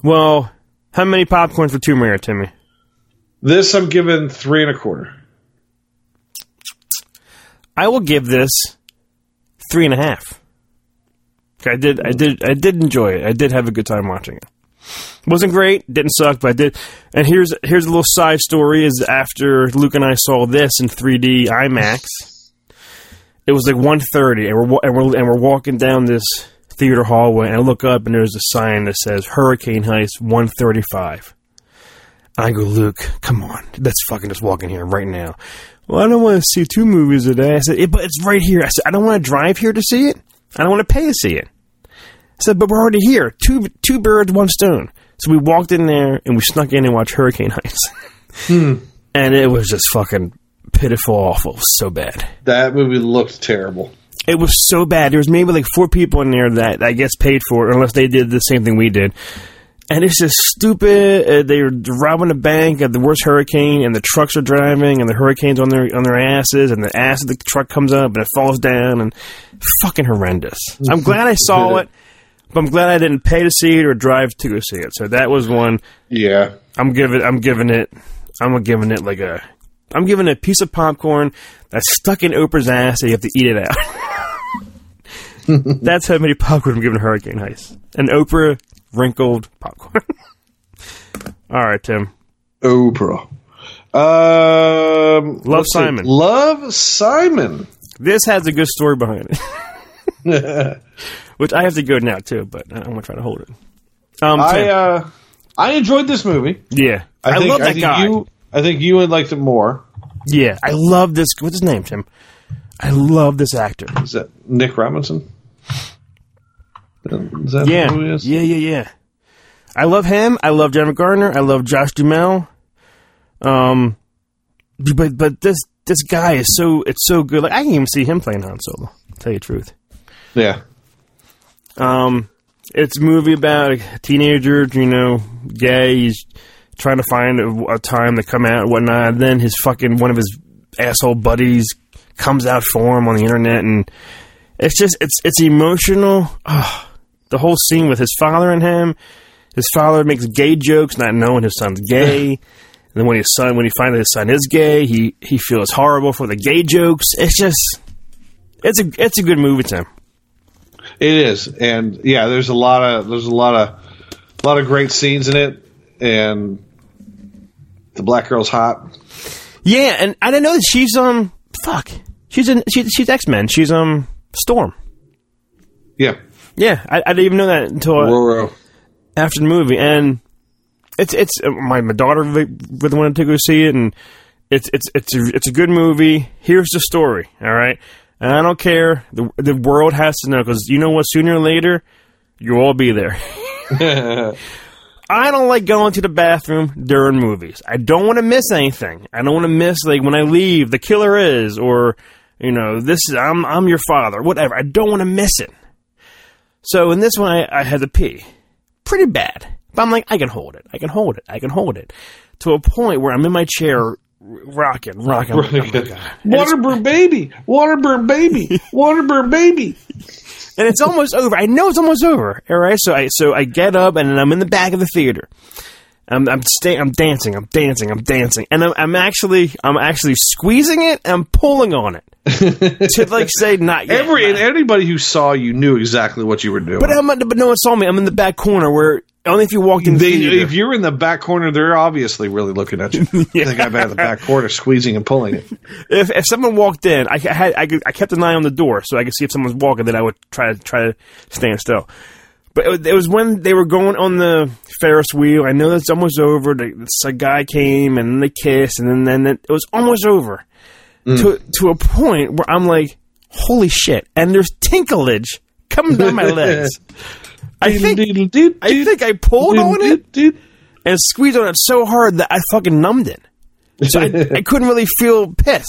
well, how many popcorns for Tomb Raider, Timmy? This I'm giving three and a quarter. I will give this three and a half. I did, I did, I did enjoy it. I did have a good time watching it. wasn't great, didn't suck, but I did. And here's here's a little side story: is after Luke and I saw this in 3D IMAX, it was like 1.30, and we're and we're and we're walking down this theater hallway, and I look up, and there's a sign that says Hurricane Heist 135. I go, Luke, come on, let's fucking just walk in here right now. Well, I don't want to see two movies a day. I said, "Yeah, but it's right here. I said, I don't want to drive here to see it. I don't want to pay to see it. I said, but we're already here. Two two birds, one stone. So we walked in there and we snuck in and watched Hurricane Heights. Hmm. And it was just fucking pitiful, awful, so bad. That movie looked terrible. It was so bad. There was maybe like four people in there that I guess paid for it, unless they did the same thing we did. And it's just stupid. Uh, They're robbing a bank at the worst hurricane, and the trucks are driving, and the hurricane's on their on their asses, and the ass of the truck comes up, and it falls down, and fucking horrendous. I'm glad I saw it, but I'm glad I didn't pay to see it or drive to go see it. So that was one. Yeah. I'm giving. I'm giving it. I'm giving it like a. I'm giving it a piece of popcorn that's stuck in Oprah's ass, and you have to eat it out. that's how many popcorn I'm giving Hurricane Heist. An Oprah wrinkled popcorn. All right, Tim. Oprah. Um, see. Simon. Love Simon. This has a good story behind it, which I have to go now too. But I'm gonna try to hold it. Um, I uh, I enjoyed this movie. yeah, I, think, love that think guy. You, I think you would like it more. yeah, I love this. What's his name, Tim? I love this actor. Is that Nick Robinson? Is that Yeah, who it is? yeah, yeah, yeah. I love him. I love Jennifer Garner. I love Josh Duhamel. Um, but but this this guy is so it's so good. Like I can even see him playing Han Solo. To tell you the truth. Yeah. Um, it's a movie about a teenager, you know, gay. He's trying to find a, a time to come out and whatnot. And then his fucking one of his asshole buddies comes out for him on the internet, and it's just it's it's emotional. Ugh. the whole scene with his father and him. His father makes gay jokes, not knowing his son's gay. and then when his son, when he finds his son is gay, he he feels horrible for the gay jokes. It's just, it's a it's a good movie, Tim. It is, and yeah, there's a lot of there's a lot of a lot of great scenes in it, and the black girl's hot. Yeah, and I didn't know that she's um fuck. She's in she, she's X Men. She's um Storm. Yeah, Yeah, I, I didn't even know that until uh, after the movie, and it's it's uh, my my daughter really really wanted to go see it, and it's it's it's a, it's a good movie. Here's the story, all right, and I don't care. the The world has to know because you know what? Sooner or later, you'll all be there. I don't like going to the bathroom during movies. I don't want to miss anything. I don't want to miss like when I leave, the killer is, or you know, this is I'm I'm your father, whatever. I don't want to miss it. So in this one, I, I had to pee, pretty bad. But I'm like, I can hold it. I can hold it. I can hold it. To a point where I'm in my chair, rocking, rocking. I'm like, oh my God. And it's- Waterburn baby, Waterburn baby, Waterburn baby. and it's almost over. I know it's almost over. All right, so I so I get up and I'm in the back of the theater. I'm I'm stay, I'm dancing. I'm dancing. I'm dancing, and I'm, I'm actually I'm actually squeezing it. and I'm pulling on it to like say not yet. Every not and anybody who saw you knew exactly what you were doing. But I'm but no one saw me. I'm in the back corner where Only if you walked in. They, theater. if you're in the back corner, they're obviously really looking at you. The guy back in the back corner squeezing and pulling it. if if someone walked in, I had I, could, I kept an eye on the door so I could see if someone was walking. Then I would try to try to stand still. But it, was- it was when they were going on the Ferris wheel. I know that's almost over. The, a guy came and they kissed, and then then it was almost over to to a point where I'm like, holy shit! And there's tinklage coming down my legs. I think I think I pulled on it and squeezed on it so hard that I fucking numbed it. So I, I couldn't really feel piss.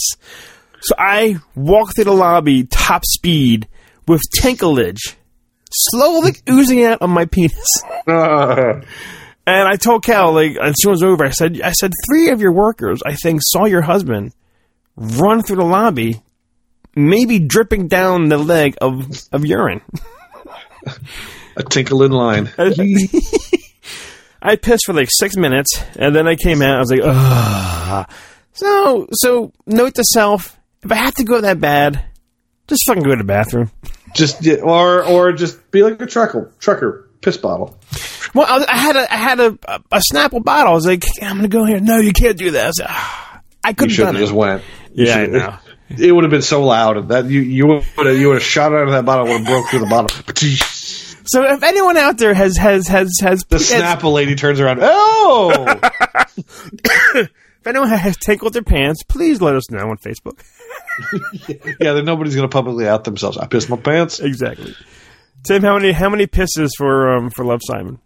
So I walked through the lobby top speed with tinklage slowly oozing out of my penis. and I told Cal, like, as soon as it was over, I said, I said, three of your workers, I think, saw your husband run through the lobby, maybe dripping down the leg of, of urine. A tinkle in line. I pissed for like six minutes, and then I came out. I was like, ugh. So, so note to self: if I have to go that bad, just fucking go to the bathroom. Just or or just be like a trucker, trucker piss bottle. Well, I, I had a I had a, a, a Snapple bottle. I was like, I'm gonna go here. No, you can't do that. I, was like. You could have should done have just went. You Yeah, I know. It would have been so loud that you you would have you would have shot out of that bottle. Would have broke through the bottle. So if anyone out there has has has has The has- Snapple lady turns around. Oh, if anyone has tinkled their pants, please let us know on Facebook. yeah. Then nobody's gonna publicly out themselves. I pissed my pants. Exactly. Tim, how many how many pisses for um for Love Simon?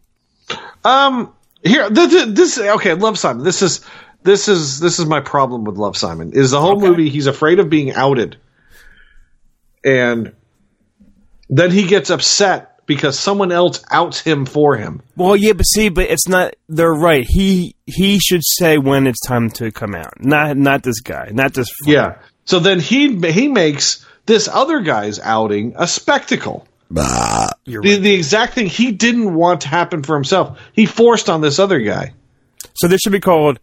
Um, here, th- th- this okay. Love Simon. This is this is this is my problem with Love Simon. Is the whole movie he's afraid of being outed, and then he gets upset because someone else outs him for him. Well, yeah, but see, but it's not. They're right. He he should say when it's time to come out. Not not this guy. Not this. f- Yeah. So then he he makes this other guy's outing a spectacle. You're The, right. the exact thing he didn't want to happen for himself. He forced on this other guy. So this should be called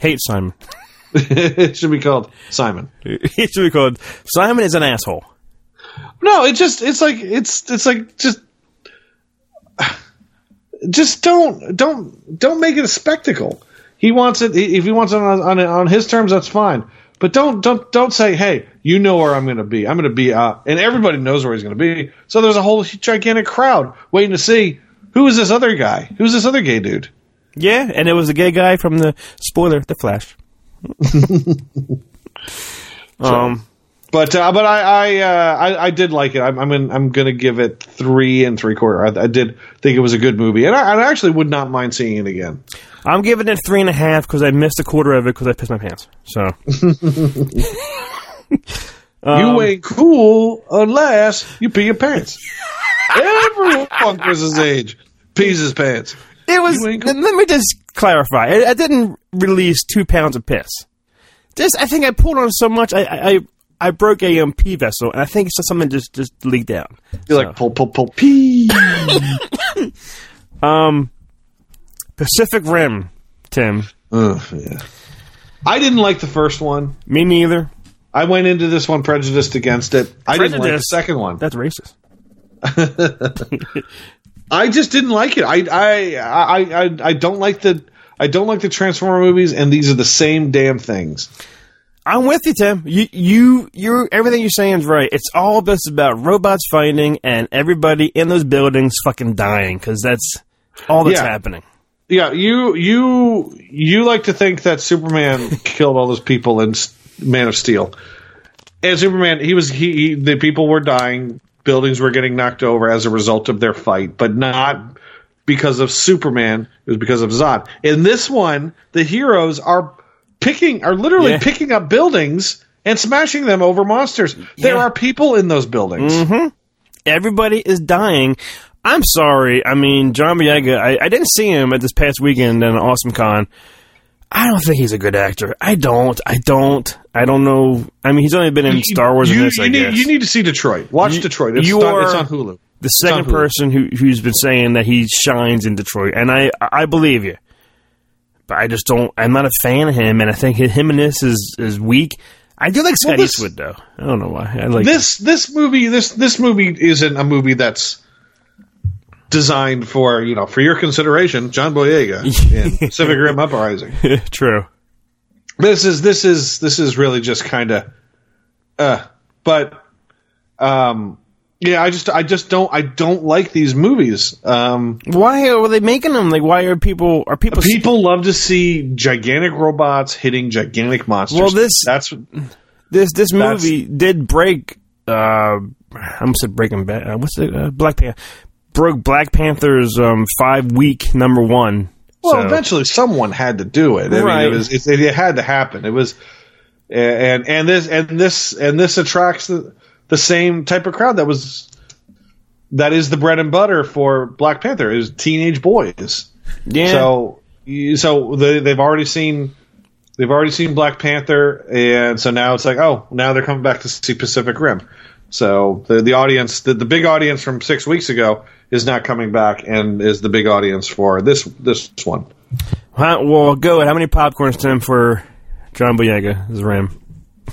Hate Simon. it should be called Simon. it should be called Simon is an asshole. No, it just it's like it's it's like just just don't don't don't make it a spectacle. He wants it if he wants it on on, on his terms. That's fine. But don't don't don't say, hey, you know where I'm going to be. I'm going to be uh, and everybody knows where he's going to be. So there's a whole gigantic crowd waiting to see who is this other guy? Who's this other gay dude? Yeah, and it was a gay guy from the spoiler, The Flash. um, But uh, but I I, uh, I I did like it. I'm I'm in, I'm gonna give it three and three quarter. I, I did think it was a good movie, and I, I actually would not mind seeing it again. I'm giving it three and a half because I missed a quarter of it because I pissed my pants. So you ain't cool unless you pee your pants. Everyone Chris's age pees his pants. It was. You. Let me just clarify. I, I didn't release two pounds of piss. Just I think I pulled on so much. I I, I- I broke a um, pee vessel, and I think so- something just just leaked out. You're like pull pull pull pee. Um, Pacific Rim, Tim. Ugh, yeah. I didn't like the first one. Me neither. I went into this one prejudiced against it. I didn't like the second one. That's racist. I just didn't like it. I I I I, I don't like the I don't like the Transformer movies, and these are the same damn things. I'm with you, Tim. You, you, you. Everything you're saying is right. It's all just about robots fighting and everybody in those buildings fucking dying because that's all that's Yeah. happening. Yeah, you you you like to think that Superman killed all those people in Man of Steel, and Superman he was he, he the people were dying, buildings were getting knocked over as a result of their fight, but not because of Superman. It was because of Zod. In this one, the heroes are picking are literally Yeah. picking up buildings and smashing them over monsters. There Yeah. are people in those buildings. Mm-hmm. Everybody is dying. I'm sorry. I mean, John Boyega. I, I didn't see him at this past weekend in Awesome Con. I don't think he's a good actor. I don't. I don't. I don't know. I mean, he's only been in Star Wars You, and this. you I need you need to see Detroit. Watch You- Detroit. It's, you on, it's are- on Hulu. the second Hulu. person who who's been saying that he shines in Detroit, and I I believe you, but I just don't. I'm not a fan of him, and I think him and this is is weak. I do like Well, Scott this- Eastwood though. I don't know why. I like this this movie this this movie isn't a movie that's designed for you know for your consideration, John Boyega in Pacific Rim Uprising. True. This is this is this is really just kind of, uh, but, um, yeah, I just I just don't I don't like these movies. Um, Why are they making them? Like, why are people are people people love to see gigantic robots hitting gigantic monsters. Well, this- that's this this movie did break. Uh, I almost said Breaking Bad. Uh, what's it? Uh, Black Panther broke Black Panther's um, five week number one. Well, So- eventually someone had to do it. I Right. mean, it was it, it had to happen. It was, and and this and this and this attracts the the same type of crowd that was that is the bread and butter for Black Panther is teenage boys. Yeah. So so they, they've already seen they've already seen Black Panther, and so now it's like oh now they're coming back to see Pacific Rim. So the the audience the, the big audience from six weeks ago is not coming back and is the big audience for this this one. Well, go. How many popcorns, Tim, for John Boyega as Ram?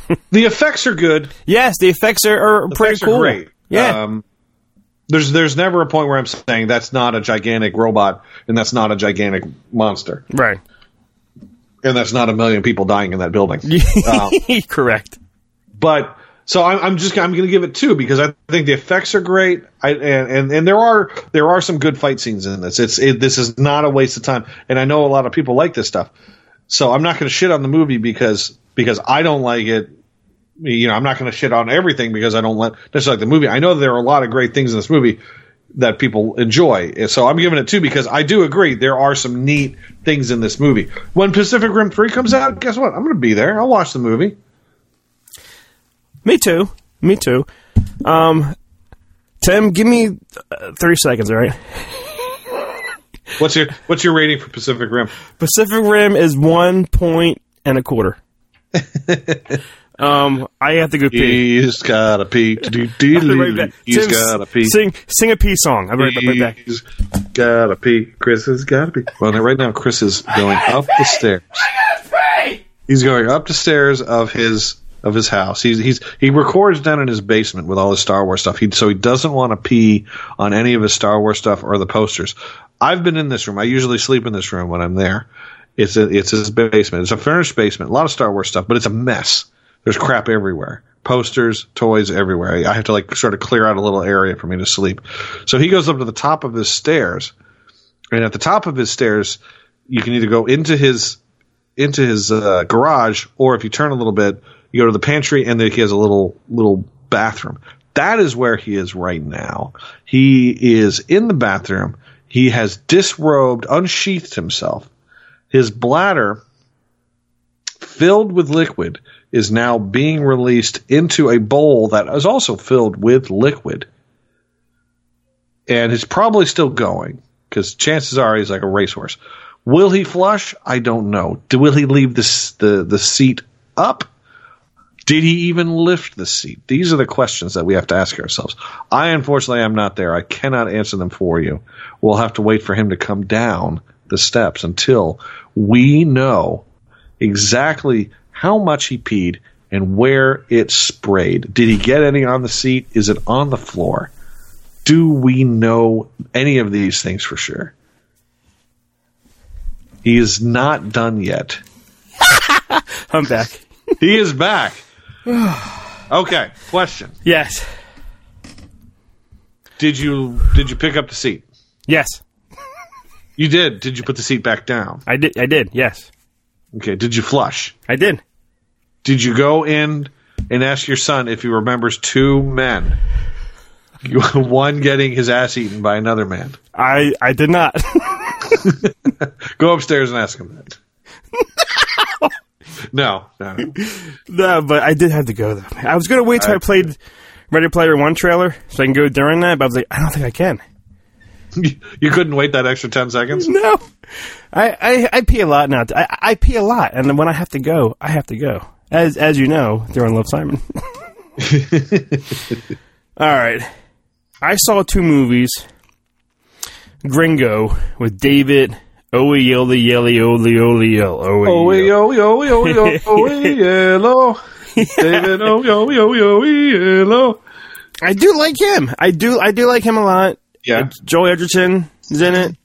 The effects are good. Yes, the effects are, are The pretty effects cool. are great. Yeah. Um, there's there's never a point where I'm saying that's not a gigantic robot and that's not a gigantic monster right. and that's not a million people dying in that building. Um, Correct. but so I'm, I'm just I'm going to give it two because I think the effects are great. I, and, and and there are there are some good fight scenes in this. It's it, this is not a waste of time, and I know a lot of people like this stuff. So I'm not going to shit on the movie because because I don't like it. You know, I'm not going to shit on everything because I don't let necessarily like the movie. I know there are a lot of great things in this movie that people enjoy. So I'm giving it two because I do agree there are some neat things in this movie. When Pacific Rim 3 comes out, guess what? I'm going to be there. I'll watch the movie. Me too. Me too. Um, Tim, give me uh, thirty seconds. All right. What's your what's your rating for Pacific Rim? Pacific Rim is one point and a quarter. um, I have to go pee. He's got a pee. I'll be right back. He's Tim, got a pee. Sing, sing a pee song. I'll be right, right back. He's got a pee. Chris has got a pee. Well, now, right now, Chris is going up the stairs. He's going up the stairs of his of his house. He's he's he records down in his basement with all his Star Wars stuff. He so he doesn't want to pee on any of his Star Wars stuff or the posters. I've been in this room. I usually sleep in this room when I'm there. It's a, it's his basement. It's a furnished basement. A lot of Star Wars stuff, but it's a mess. There's crap everywhere. Posters, toys everywhere. I have to like sort of clear out a little area for me to sleep. So he goes up to the top of his stairs, and at the top of his stairs, you can either go into his into his uh, garage, or if you turn a little bit, you go to the pantry, and he has a little little bathroom. That is where he is right now. He is in the bathroom. He has disrobed, unsheathed himself. His bladder, filled with liquid, is now being released into a bowl that is also filled with liquid. And it's probably still going because chances are he's like a racehorse. Will he flush? I don't know. Will he leave this, the, the seat up? Did he even lift the seat? These are the questions that we have to ask ourselves. I unfortunately am not there. I cannot answer them for you. We'll have to wait for him to come down the steps until we know exactly how much he peed and where it sprayed. Did he get any on the seat? Is it on the floor? Do we know any of these things for sure? He is not done yet. I'm back. He is back. Okay, question. Yes. Did you did you pick up the seat? Yes. You did. Did you put the seat back down? I did. I did. Yes. Okay. Did you flush? I did. Did you go in and ask your son if he remembers two men? One getting his ass eaten by another man. I I did not. Go upstairs and ask him that. No, no, no. no, but I did have to go though. I was gonna wait till I played Ready Player One trailer so I can go during that, but I was like, I don't think I can. You couldn't wait that extra ten seconds. No, I I, I pee a lot now. I, I pee a lot, and when I have to go, I have to go. As as you know, during Love Simon. All right, I saw two movies. Gringo with David Oyeoli Yeli Oli Oli Yel. Oh, yo, yo, yo, yo, oh, yellow. David, oh, yo, yo, yo, yellow. I do like him. I do I do like him a lot. Yeah. it's Joel Edgerton is in it.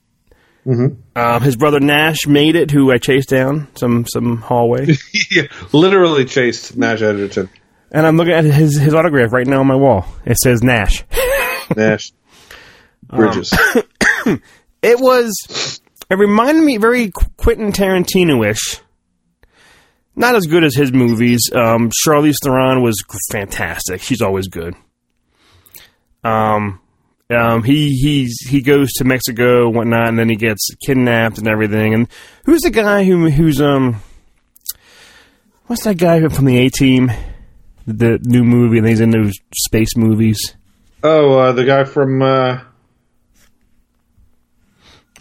Mm-hmm. Um, his brother Nash made it, who I chased down some some hallway, yeah, literally chased Nash Edgerton. and I'm looking at his his autograph right now on my wall. It says Nash. Nash Bridges. It was. It reminded me very Quentin Tarantino ish. Not as good as his movies. Um, Charlize Theron was fantastic. She's always good. Um, um, he he's he goes to Mexico and whatnot, and then he gets kidnapped and everything. And who's the guy who who's um, what's that guy from the A Team? The new movie, and he's in those space movies. oh, uh, the guy from. Uh,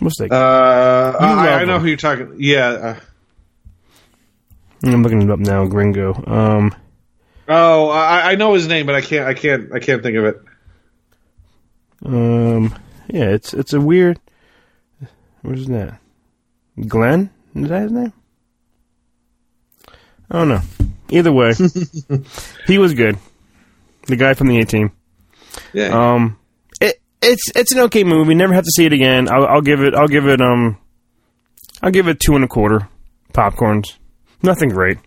That? uh, I, I know him. who you're talking. Yeah. Uh, I'm looking it up now. Gringo. Um. oh, I, I know his name, but I can't. I can't. I can't think of it. Um, yeah, it's it's a weird. Where's that? Glenn? Is that his name? I don't know. Either way, he was good. The guy from the A Team. Yeah. Um, it's it's an okay movie. Never have to see it again. I'll, I'll give it. I'll give it. Um, I'll give it two and a quarter popcorns. Nothing great.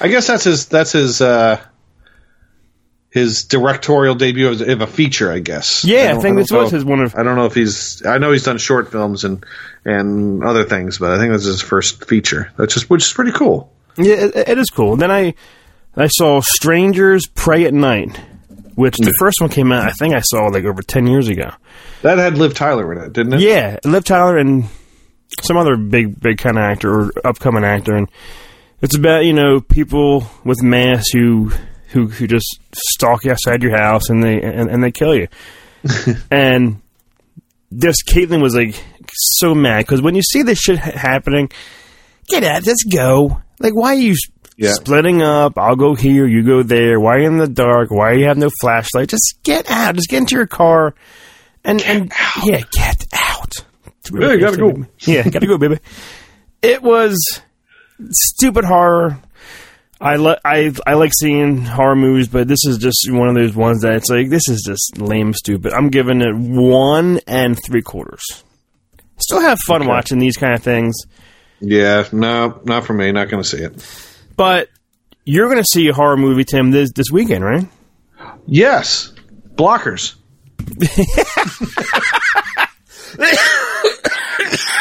I guess that's his. That's his. Uh, his directorial debut of, of a feature, I guess. Yeah, I don't- think don't this was his one of- I don't know if he's. I know he's done short films and and other things, but I think this is his first feature. That's just which is pretty cool. Yeah, it, it is cool. Then I I saw Strangers Prey at Night, which the hmm. first one came out. I think I saw like over ten years ago. That had Liv Tyler in it, didn't it? Yeah, Liv Tyler and some other big, big kind of actor or upcoming actor, and it's about you know people with masks who who who just stalk you outside your house and they and, and they kill you. and this Caitlin was like so mad because when you see this shit ha- happening, get out, just go. Like, why are you Yeah. splitting up? I'll go here, you go there. Why in the dark? Why you have no flashlight? Just get out. Just get into your car and and yeah, get out. Yeah, you gotta go. Yeah, gotta go, baby. It was stupid horror. I li- I I like seeing horror movies, but this is just one of those ones that it's like this is just lame, stupid. I'm giving it one and three quarters. Still have fun watching these kind of things, Yeah, no, not for me. Not going to see it. But you're going to see a horror movie, Tim, this this weekend, right? Yes, blockers.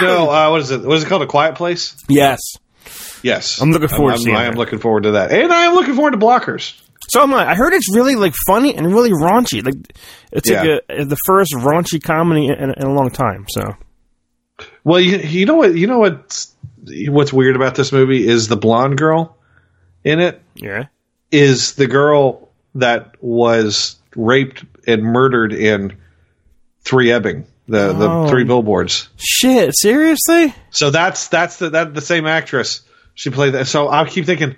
no, uh, what is it? What is it called? A Quiet Place. Yes. Yes, I'm looking forward to I'm, I am looking forward to that, and I am looking forward to blockers. So am I. I heard it's really like funny and really raunchy. Like it's Yeah. like a, the first raunchy comedy in, in a long time. So Well, you, you know what? You know what's what's weird about this movie is the blonde girl in it yeah. is the girl that was raped and murdered in Three Ebbing, the Oh. the three billboards. Shit, seriously? So that's that's the that the same actress. She played that. So I keep thinking,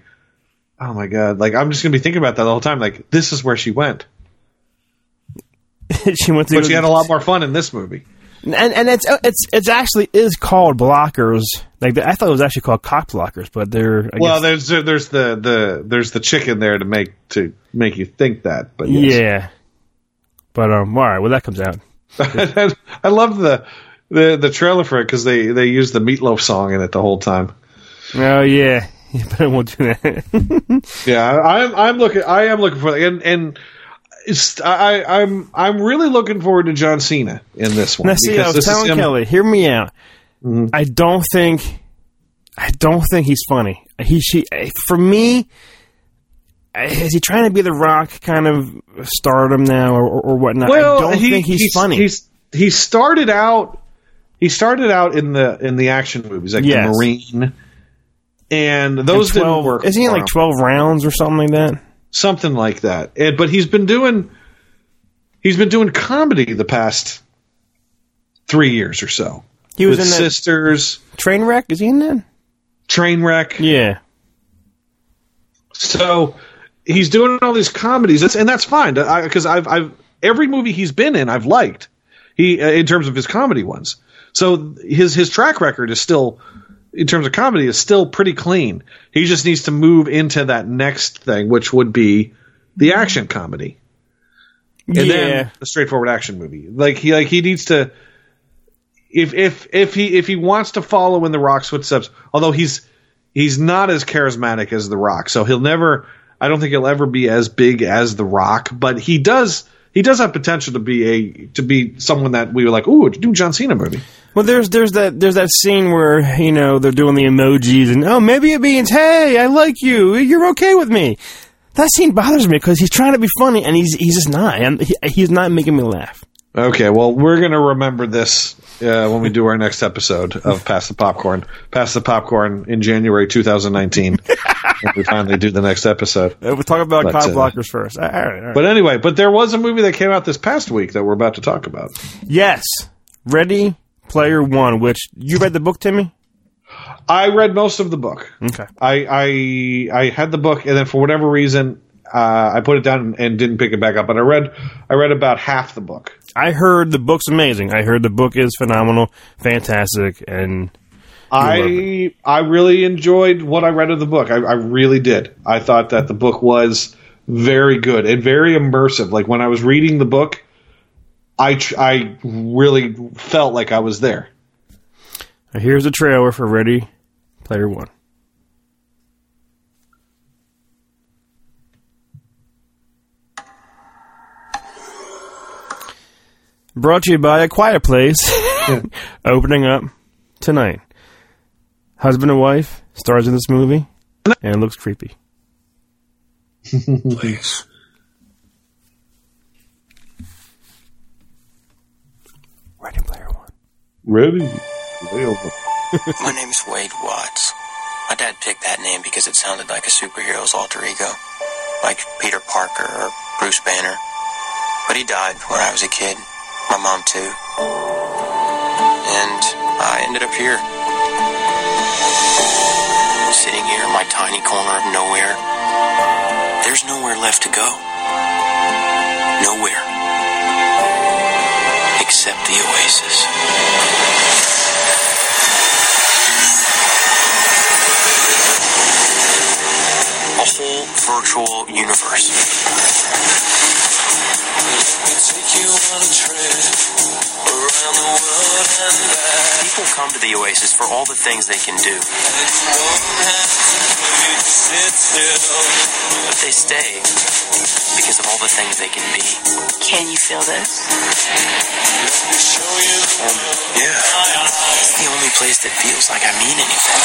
oh my god! Like I'm just gonna be thinking about that the whole time. Like this is where she went, she went to but she had a lot more fun in this movie. And and it's it's it's actually is called blockers. Like I thought it was actually called cock blockers, but they're I Well, guess, there's there's the the there's the chicken there to make to make you think that. But yes. yeah. But um, all right. Well, that comes out. I love the the the trailer for it because they they use the meatloaf song in it the whole time. Oh yeah, but I won't do that. Yeah, I- I'm I'm looking I am looking for and and I I- I'm I'm really looking forward to John Cena in this one. now, see, I was telling Kelly, hear me out. Mm-hmm. I don't think, I don't think he's funny. He she for me. Is he trying to be the Rock kind of stardom now, or, or, whatnot? Well, I don't he- think he's, funny. He's he started out he started out in the in the action movies like Yes. the Marine, and And those 12 didn't work. Is he in like twelve rounds or something like that? Something like that? And, but he's been doing he's been doing comedy the past three years or so. He was in Sisters, train wreck. Is he in that? Trainwreck. Yeah. So he's doing all these comedies, that's, and that's fine because I've, I've every movie he's been in, I've liked. He uh, in terms of his comedy ones. So his his track record is still, in terms of comedy, is still pretty clean. He just needs to move into that next thing, which would be the action comedy. and Yeah. then a straightforward action movie. Like he like he needs to if if if he if he wants to follow in the Rock's footsteps, although he's he's not as charismatic as the Rock, so he'll never. I don't think he'll ever be as big as the Rock, but he does. He does have potential to be a to be someone that we were like, ooh, do John Cena movie. Well, there's there's that there's that scene where you know they're doing the emojis and oh maybe it means hey I like you you're okay with me. That scene bothers me because he's trying to be funny and he's he's just not. And he, he's not making me laugh. Okay, well, we're gonna remember this uh, when we do our next episode of Pass the Popcorn. Pass the Popcorn in January 2019. when we finally do the next episode. Uh, We'll talk about But, cock uh, blockers first. All right, all right. But anyway, but there was a movie that came out this past week that we're about to talk about. yes, Ready Player One, which you read the book, Timmy. I read most of the book. Okay. I I I had the book, and then for whatever reason, uh, I put it down and, didn't pick it back up. But I read I read about half the book. I heard the book's amazing. I heard the book is phenomenal, fantastic, and I I really enjoyed what I read of the book. I, I really did. I thought that the book was very good and very immersive. Like when I was reading the book, I tr- I really felt like I was there. here's a trailer for Ready Player One. Brought to you by A Quiet Place, opening up tonight. Husband and wife stars in this movie, and it looks creepy. Please. Ready Player One. Ready? My name's Wade Watts. My dad picked that name because it sounded like a superhero's alter ego, like Peter Parker or Bruce Banner. But he died when I was a kid. My mom, too. And I ended up here. Sitting here in my tiny corner of nowhere. There's nowhere left to go. Nowhere. The oasis. a whole virtual universe. People come to the Oasis for all the things they can do. But they stay because of all the things they can be. Can you feel this? Yeah. It's the only place that feels like I mean anything.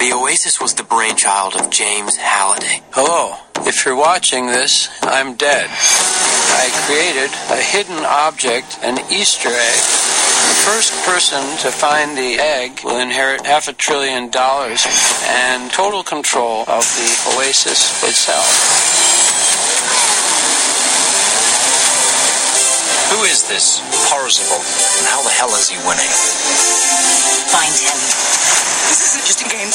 The Oasis was the brainchild of James Halliday. Hello. If you're watching this, I'm dead. I created a hidden object, an Easter egg. The first person to find the egg will inherit half a trillion dollars and total control of the oasis itself. Who is this Parzival? And how the hell is he winning? Find him. This isn't just a game.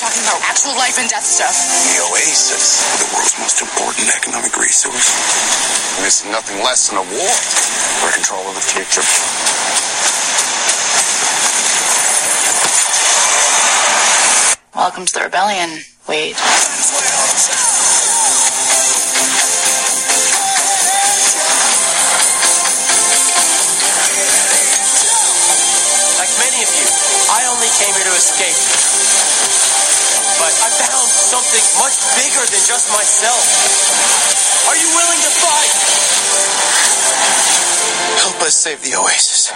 I'm talking about actual life and death stuff. The Oasis, the world's most important economic resource. It's nothing less than a war for control of the future. Welcome to the rebellion. Wade. Like many of you, I only came here to escape. But I found something much bigger than just myself. Are you willing to fight? Help us save the Oasis.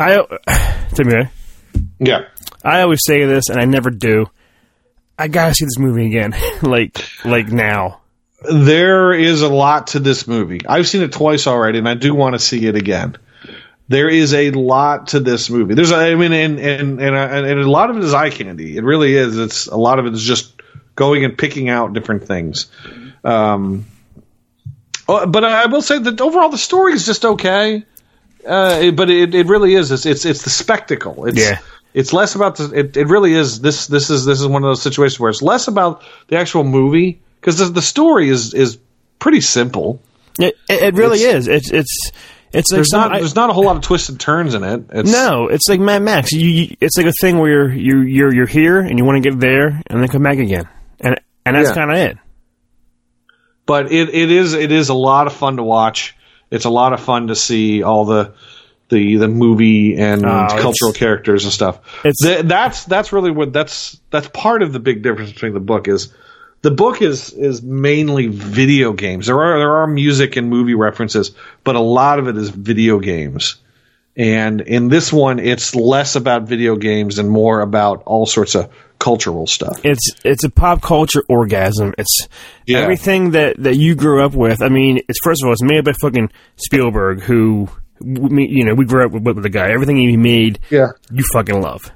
I Timmy. Yeah. I always say this, and I never do. I gotta see this movie again, like like now. There is a lot to this movie. I've seen it twice already, and I do want to see it again. There is a lot to this movie. There's, I mean, and and and, and a lot of it is eye candy. It really is. It's a lot of it is just going and picking out different things. Um, oh, but I will say that overall the story is just okay. Uh, but it, it really is. It's, it's it's the spectacle. It's, Yeah. It's less about the. It, it really is. This this is this is one of those situations where it's less about the actual movie because the, the story is is pretty simple. It, it, it really is. It's it's It's like there's some- not there's not a whole lot of twists and turns in it. It's, no, it's like Mad Max. You, you, it's like a thing where you're you're you're, you're here and you want to get there and then come back again, and and that's Yeah. kind of it. but it, it is it is a lot of fun to watch. It's a lot of fun to see all the the the movie and Oh, cultural characters and stuff. It's- Th- that's that's really what that's that's part of the big difference between the book is the book is is mainly video games. There are there are music and movie references, but a lot of it is video games. And in this one, it's less about video games and more about all sorts of cultural stuff. It's it's a pop culture orgasm. It's Yeah. everything that, that you grew up with. I mean, it's first of all, it's made by fucking Spielberg, who we, you know we grew up with, with the guy. Everything he made, Yeah. you fucking love.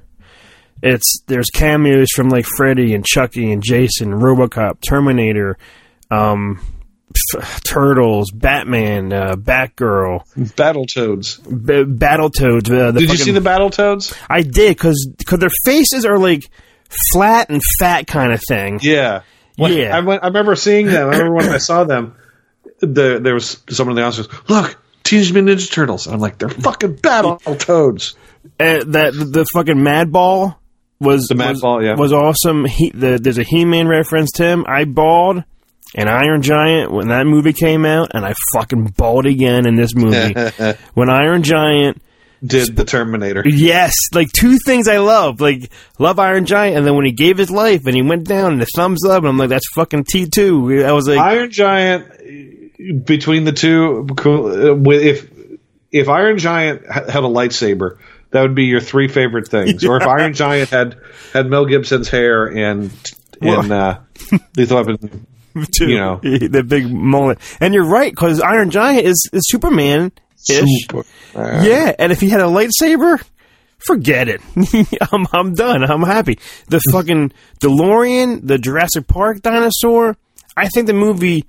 It's there's cameos from like Freddy and Chucky and Jason, RoboCop, Terminator, um, f- Turtles, Batman, uh, Batgirl, Battletoads. B- Battletoads. Uh, the Did you see the Battletoads? I did because because their faces are like flat and fat kind of thing. Yeah. When- Yeah. I, went, I remember seeing them. I remember when I saw them, the, there was someone in the office goes, look, Teenage Mutant Ninja Turtles. I'm like, they're fucking Battletoads. Uh, that the, the fucking Mad Ball was The was, Ball, yeah. was awesome. He, the, there's a He-Man reference to him. I bawled and Iron Giant when that movie came out, and I fucking bawled again in this movie when Iron Giant. Did the Terminator. Yes, like two things I love, like love Iron Giant, and then when he gave his life and he went down and the thumbs up, and I'm like, that's fucking T two. I was like, Iron Giant, between the two, cool, uh, if if Iron Giant had a lightsaber, that would be your three favorite things. Or if Iron Giant had had Mel Gibson's hair and and uh, Lethal Weapon, you know. the big mullet. And you're right because Iron Giant is, is Superman ish. Super. Yeah, and if he had a lightsaber, forget it. I'm I'm done. I'm happy. The fucking DeLorean, the Jurassic Park dinosaur. I think the movie.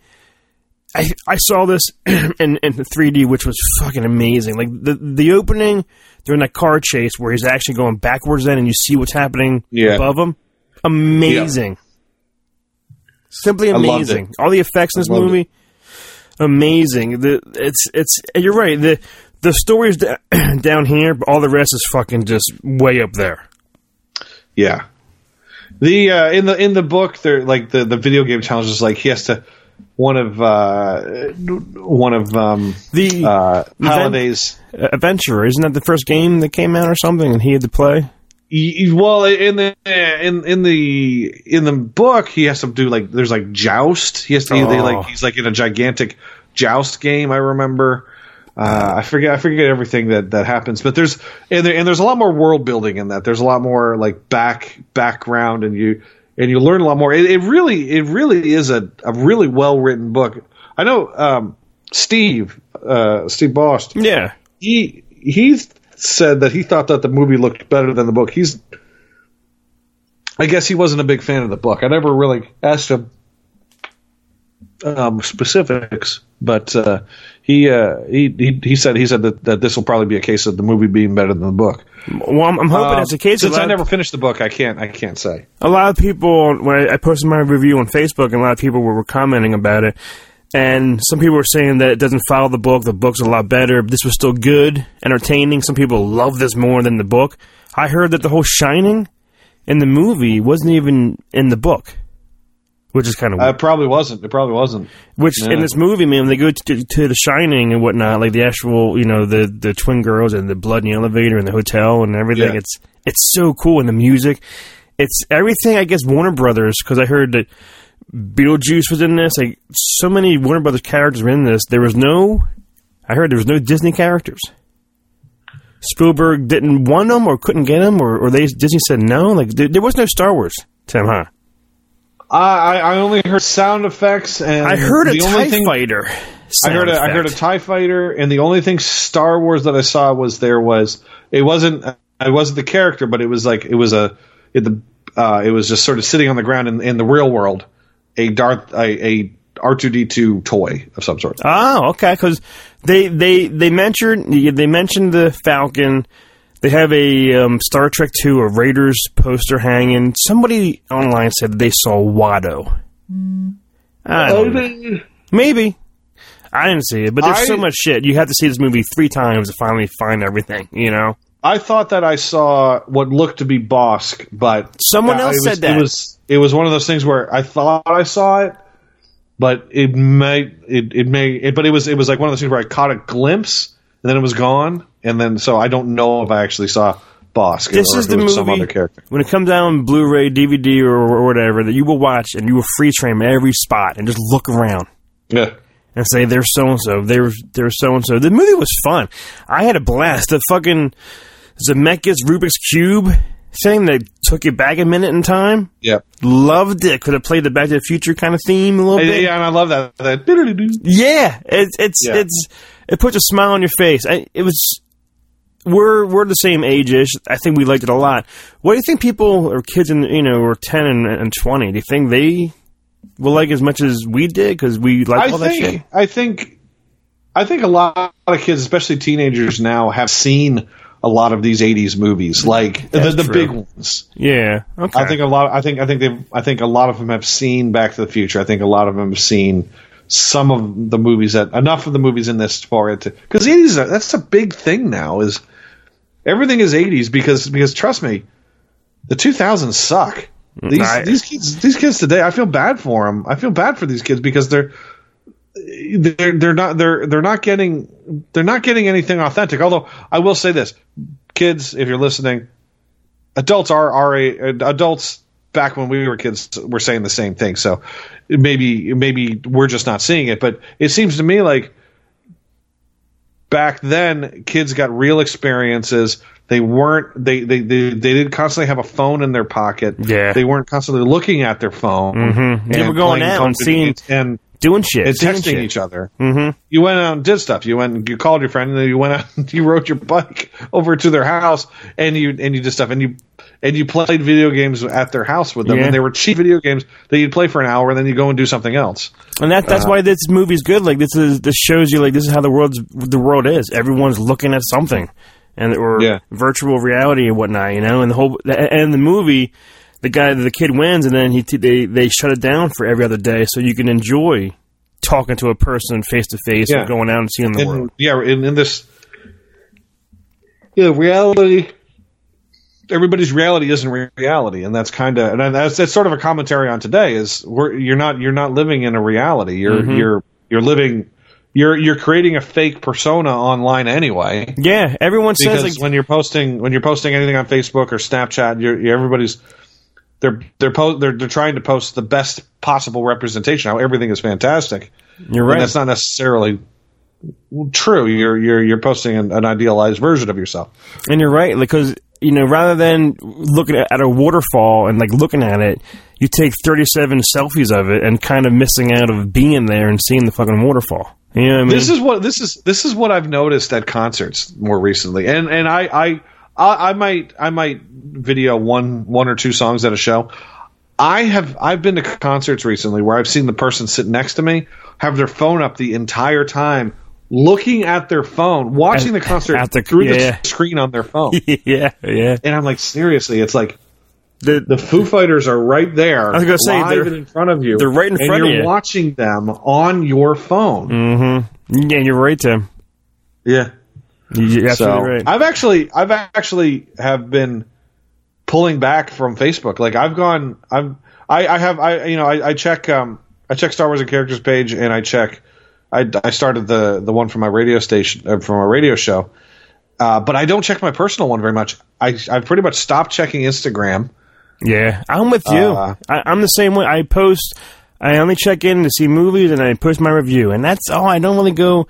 I I saw this in in 3D, which was fucking amazing. Like the the opening during that car chase where he's actually going backwards, then and you see what's happening Yeah. above him. Amazing. Simply amazing. All the effects in this movie amazing. The it's it's you're right. The the story's da- down here, but all the rest is fucking just way up there. Yeah. The uh, in the in the book, there like the, the video game challenge is like he has to one of uh, one of um, The uh, Halliday's. Adventurer isn't that the first game that came out or something, and he had to play? Well, in the in in the in the book, he has to do like there's like joust. He has to they Oh. like he's like in a gigantic joust game. I remember. Uh, I forget I forget everything that that happens, but there's and there, and there's a lot more world building in that. There's a lot more like back background, and you and you learn a lot more. It, it really it really is a a really well written book. I know um, Steve uh, Steve Bost Yeah, he he said that he thought that the movie looked better than the book. He's I guess he wasn't a big fan of the book. I never really asked him um, specifics, but uh, he, uh, he he he said he said that, that this will probably be a case of the movie being better than the book. well, I'm, I'm hoping Uh, it's a case. since I never finished the book, I can't I can't say. a lot of people when I, I posted my review on Facebook, and a lot of people were, were commenting about it. And some people were saying that it doesn't follow the book. The book's a lot better. This was still good, entertaining. Some people love this more than the book. I heard that the whole Shining in the movie wasn't even in the book, which is kind of Uh, it probably wasn't. It probably wasn't. Which Yeah. in this movie, man, when they go to, to The Shining and whatnot, like the actual, you know, the the twin girls and the blood in the elevator and the hotel and everything. Yeah. It's it's so cool and the music. It's everything. I guess Warner Brothers because I heard that Beetlejuice was in this. Like so many Warner Brothers characters were in this. There was no. I heard there was no Disney characters. Spielberg didn't want them or couldn't get them, or, or they Disney said no. Like there, there was no Star Wars, Tim, huh? I I I only heard sound effects and I heard a the only Tie thing- Fighter. I heard a, I heard a. Tie Fighter, and the only thing Star Wars that I saw was there was it wasn't it wasn't the character, but it was like it was a it, the uh, it was just sort of sitting on the ground in, in the real world, a Darth a, a R two D two toy of some sort. Oh, okay. Because they they they mentioned they mentioned the Falcon. They have a um, Star Trek Two, a Raiders poster hanging. Somebody online said they saw Watto. I don't know. Maybe. I didn't see it, but there's I- so much shit. You have to see this movie three times to finally find everything. You know, I thought that I saw what looked to be Bossk, but Someone uh, else was- said that. It was it was one of those things where I thought I saw it, but it may it, it may it, but it was it was like one of those things where I caught a glimpse and then it was gone, and then so I don't know if I actually saw Bossk. this is the movie when it comes out on Blu-ray, DVD, or, or whatever that you will watch and you will freeze frame every spot and just look around. Yeah. and say there's so and so, there's there's so and so. The movie was fun. I had a blast. The fucking Zemeckis Rubik's Cube thing that took you back a minute in time. Yeah. Loved it. Could have played the Back to the Future kind of theme a little Yeah, bit. yeah, and I love that. that. Yeah, it's it's Yeah. it's it puts a smile on your face. I, it was we're we're the same age-ish. I think we liked it a lot. What do you think people or kids in you know were ten and, and twenty? Do you think they will like as much as we did because we like all that shit? think I think I think a lot of kids, especially teenagers now, have seen a lot of these '80s movies, like the, That's the true. big ones. Yeah, okay. I think a lot. I think I think they. I think a lot of them have seen Back to the Future. I think a lot of them have seen some of the movies that enough of the movies in this for it to because eighties. That's a big thing now. Is everything is eighties because because trust me, the two thousands suck. Mm. These I- these kids these kids today. I feel bad for them. I feel bad for these kids because they're. They're they're not they're they're not getting they're not getting anything authentic. Although I will say this, kids, if you're listening, adults are are a, adults back when we were kids were saying the same thing. So maybe maybe we're just not seeing it, but it seems to me like back then kids got real experiences. They weren't they they they, they didn't constantly have a phone in their pocket. Yeah. They weren't constantly looking at their phone. Mhm. They were going out and seeing- and doing shit, and seeing texting shit. each other. Mm-hmm. You went out and did stuff. You went you called your friend, and then you went out and you rode your bike over to their house, and you and you did stuff, and you and you played video games at their house with them, Yeah. and they were cheap video games that you'd play for an hour, and then you go and do something else. And that that's Uh, why this movie's good. Like this is this shows you like this is how the world's the world is. Everyone's looking at something, and or Yeah. virtual reality and whatnot. You know, and the whole and the movie, the guy the kid wins, and then he they they shut it down for every other day, so you can enjoy talking to a person face to face Yeah. or going out and seeing the And, world. yeah, in, in this, yeah, reality. Everybody's reality isn't reality, and that's kind of and that's that's sort of a commentary on today. Is we're, you're not you're not living in a reality. You're Mhm. you're you're living. You're you're creating a fake persona online anyway. Yeah, everyone says like when you're posting when you're posting anything on Facebook or Snapchat, you're, you're everybody's they're they're po- they're they're trying to post the best possible representation. How everything is fantastic. You're And right. that's not necessarily true. You're you're you're posting an, an idealized version of yourself. And you're right, because you know, rather than looking at, a waterfall and like looking at it, you take 37 selfies of it and kind of missing out of being there and seeing the fucking waterfall. You know what I mean? This is what this is this is what I've noticed at concerts more recently, and and I I I, I might I might video one one or two songs at a show. I have I've been to concerts recently where I've seen the person sit next to me have their phone up the entire time, looking at their phone, watching the concert At the- through yeah. the screen on their phone. yeah, yeah. And I'm like, seriously, it's like the the Foo Fighters are right there, I was gonna say, they're- in front of you. they're right in front of you're you. watching them on your phone. Mm-hmm. Yeah, you're right, Tim. Yeah. You're absolutely so right. I've actually I've actually have been pulling back from Facebook. Like I've gone I'm I, I have I you know I, I check um I check Star Wars and characters page and I check I, I started the the one from my radio station uh, from my radio show. Uh, but I don't check my personal one very much. I I've pretty much stopped checking Instagram. Yeah, I'm with you. Uh, I, I'm the same way. I post. I only check in to see movies, and I post my review, and that's all. I don't really go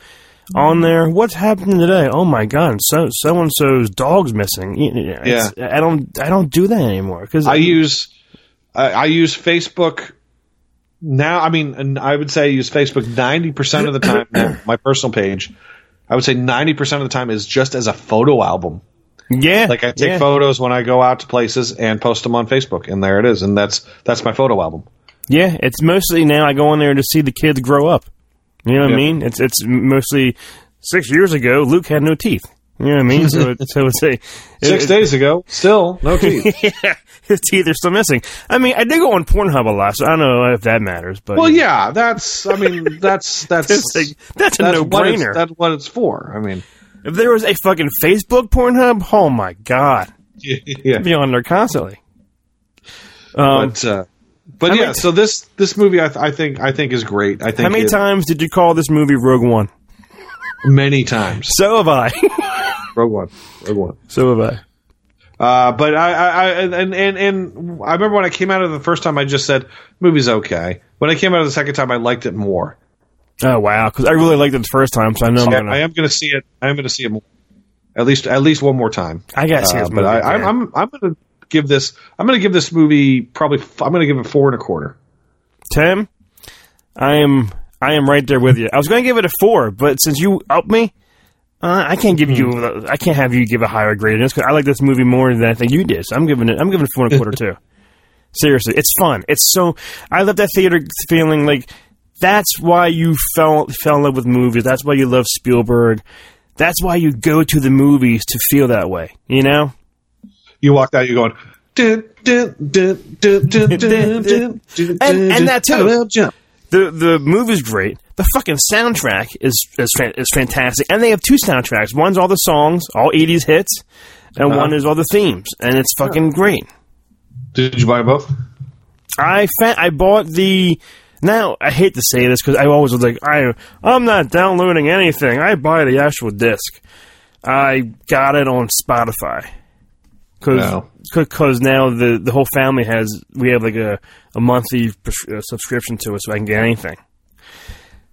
on there. What's happening today? Oh my god, so so and so's dog's missing. It's- I don't. I don't do that anymore because I use I, I use Facebook now. I mean, and I would say I use Facebook ninety percent of the time. now, my personal page, I would say ninety percent of the time is just as a photo album. Yeah, Like I take yeah. photos when I go out to places and post them on Facebook, and there it is, and that's that's my photo album. Yeah, it's mostly now I go on there to see the kids grow up. You know what I mean? It's it's mostly six years ago. Luke had no teeth. You know what I mean? So, it, so it's a Six it- days ago, still no teeth. yeah, his teeth are still missing. I mean, I did go on Pornhub a lot, so I don't know if that matters. But well, yeah, that's. I mean, that's that's It's like- that's a no-brainer. That's what it's for. I mean, if there was a fucking Facebook Pornhub, oh my god, yeah. I'd be on there constantly. Um, but uh, but yeah, many- so this this movie I, th- I think I think is great. I think how many it- times did you call this movie Rogue One? Many times. So have I. Rogue One. Rogue One. so have I. Uh, but I, I, I and, and and I remember when I came out of the first time, I just said movie's okay. When I came out of the second time, I liked it more. Oh wow, because I really liked it the first time, so I know I'm gonna. I am going to see it. I am going to see it more. At least at least one more time. I see Uh, but I, I'm. I'm I'm going to give this. I'm going to give this movie probably. I'm going to give it four and a quarter. Tim, I am I am right there with you. I was going to give it a four, but since you upped me, uh, I can't give you. Hmm. I can't have you give a higher grade because I like this movie more than I think you did. So I'm giving it. I'm giving it four and a quarter too. Seriously, it's fun. It's so. I love that theater feeling. Like that's why you fell fell in love with movies. That's why you love Spielberg. That's why you go to the movies to feel that way. You know. You walked out. You're going. And that too. I will jump. The the movie's great. The fucking soundtrack is is, is fantastic, and they have two soundtracks. One's all the songs, all '80s hits, and Uh-huh. one is all the themes, and it's fucking great. Did you buy both? I fa- I bought the. Now I hate to say this because I always was like I I'm not downloading anything. I buy the actual disc. I got it on Spotify because No. Because now the the whole family has we have like a a monthly pres- uh, subscription to it, so I can get anything.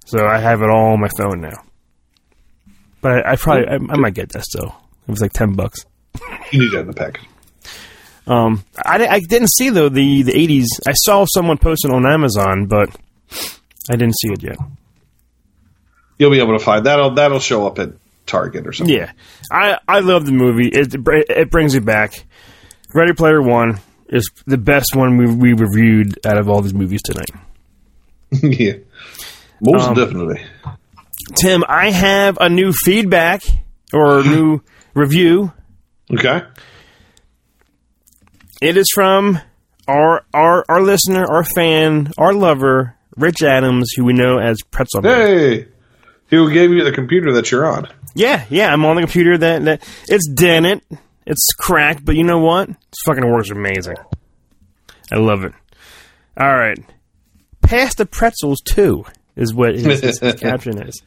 So I have it all on my phone now. But I, I probably I, I might get that still. It was like ten bucks. You need that in the package. Um, I, I didn't see though the the eighties. I saw someone post it on Amazon, but I didn't see it yet. You'll be able to find that'll that'll show up at Target or something. Yeah, I I love the movie. It it brings you back. Ready Player One is the best one we we reviewed out of all these movies tonight. yeah. Most Um, definitely. Tim, I have a new feedback or a new review. Okay. It is from our our our listener, our fan, our lover, Rich Adams, who we know as Pretzel Hey, who gave you the computer that you're on? Yeah, yeah, I'm on the computer. That, that it's dented, it's cracked, but you know what? It fucking works amazing. I love it. All right, pass the pretzels too is what his, his, his caption is.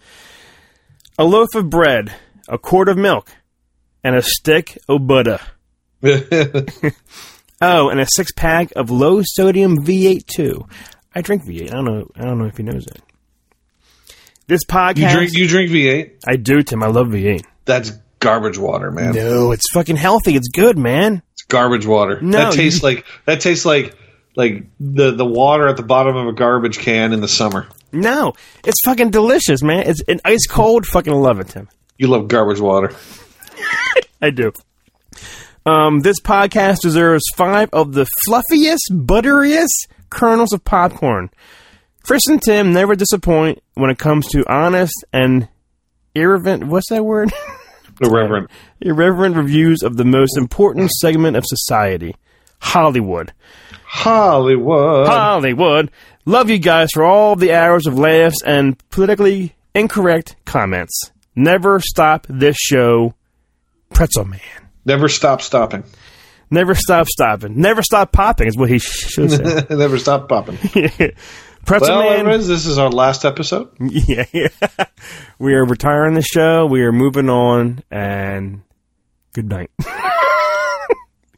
A loaf of bread, a quart of milk, and a stick of butter. oh, and a six pack of low sodium V8 too. I drink V8. I don't know. I don't know if he knows that. This podcast. You drink you drink V8? I do, Tim. I love V8. That's garbage water, man. No, it's fucking healthy. It's good, man. It's garbage water. No, that tastes you- like that tastes like like the the water at the bottom of a garbage can in the summer. No, it's fucking delicious, man. It's an ice cold. Fucking love it, Tim. You love garbage water. I do. Um, this podcast deserves five of the fluffiest, butteriest kernels of popcorn. Chris and Tim never disappoint when it comes to honest and irreverent. What's that word? Irreverent. irreverent reviews of the most important segment of society, Hollywood. Hollywood. Hollywood. Love you guys for all the hours of laughs and politically incorrect comments. Never stop this show, Pretzel Man. Never stop stopping. Never stop stopping. Never stop popping is what he should say. Never stop popping. Pretzel well, Man. friends, this is our last episode. Yeah, yeah. we are retiring the show. We are moving on, and good night.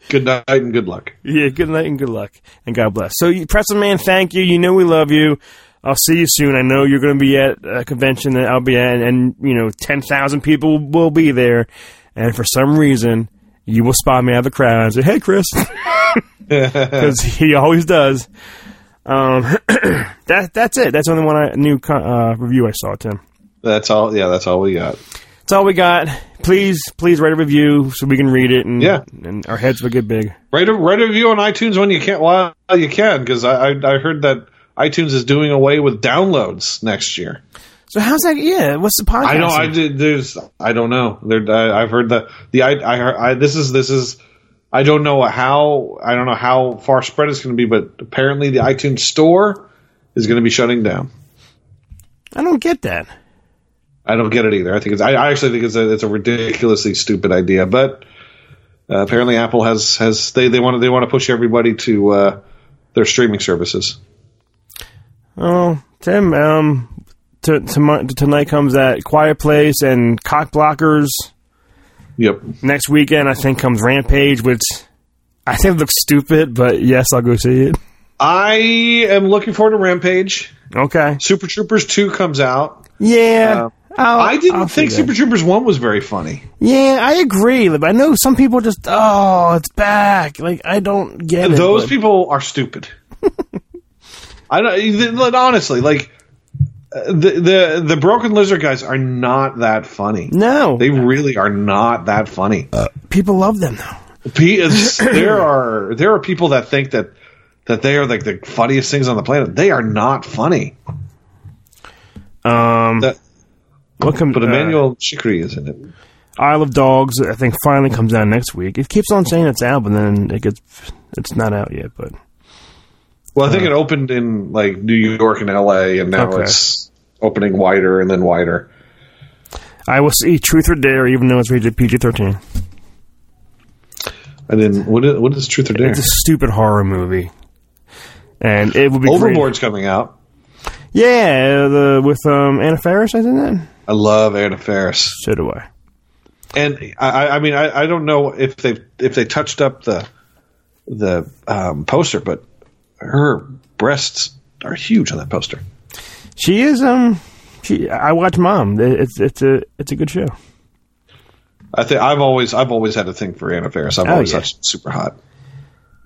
Good night and good luck. Yeah, good night and good luck, and God bless. So, you- Pretzel Man, thank you. You know we love you. I'll see you soon. I know you're going to be at a convention that I'll be at, and, and you know, ten thousand people will be there. And for some reason, you will spot me out of the crowd and say, "Hey, Chris," because he always does. Um, that that's it. That's the only one I, new uh, review I saw, Tim. That's all. Yeah, that's all we got. That's all we got. Please, please write a review so we can read it, and Yeah. and our heads will get big. Write a write a review on iTunes when you can't. Well, you can, because I, I I heard that iTunes is doing away with downloads next year. So how's that? Yeah, what's the podcast? I know. I did. There's. I don't know. There. I, I've heard that. The. I. I. I. This is. This is. I don't know how. I don't know how far spread it's going to be, but apparently the iTunes store is going to be shutting down. I don't get that. I don't get it either. I think it's. I, I actually think it's a. It's a ridiculously stupid idea, but uh, apparently Apple has has they they want to they want to push everybody to uh, their streaming services. Oh, Tim. Um, to, to, tonight comes that Quiet Place and Cock Blockers. Yep. Next weekend, I think comes Rampage, which I think looks stupid, but yes, I'll go see it. I am looking forward to Rampage. Okay. Super Troopers two comes out. Yeah. Uh, I'll, I did not think Super Troopers one was very funny. Yeah, I agree. I know some people just oh, it's back. Like I don't get Those it. Those people are stupid. I don't honestly like the the the broken lizard guys are not that funny. No, they really are not that funny. Uh, people love them though. there are there are people that think that that they are like the funniest things on the planet. They are not funny. Um, that, what comes? But Emmanuelle uh, Chriqui is in it. Isle of Dogs, I think, finally comes out next week. It keeps on saying it's out, but then it gets it's not out yet. But well, I think it opened in like New York and L.A. and now okay. it's opening wider and then wider. I will see Truth or Dare, even though it's rated PG thirteen. I didn't. What is, what is Truth or Dare? It's a stupid horror movie, and it will be Overboard's great. coming out. Yeah, the with um, Anna Faris, I think that. I love Anna Faris. So do I. And I, I mean, I, I don't know if they if they touched up the the um, poster, but her breasts are huge on that poster. She is. Um, she. I watch Mom. It's it's a it's a good show. I think I've always I've always had a thing for Anna Faris. I've oh, always yeah. thought super hot.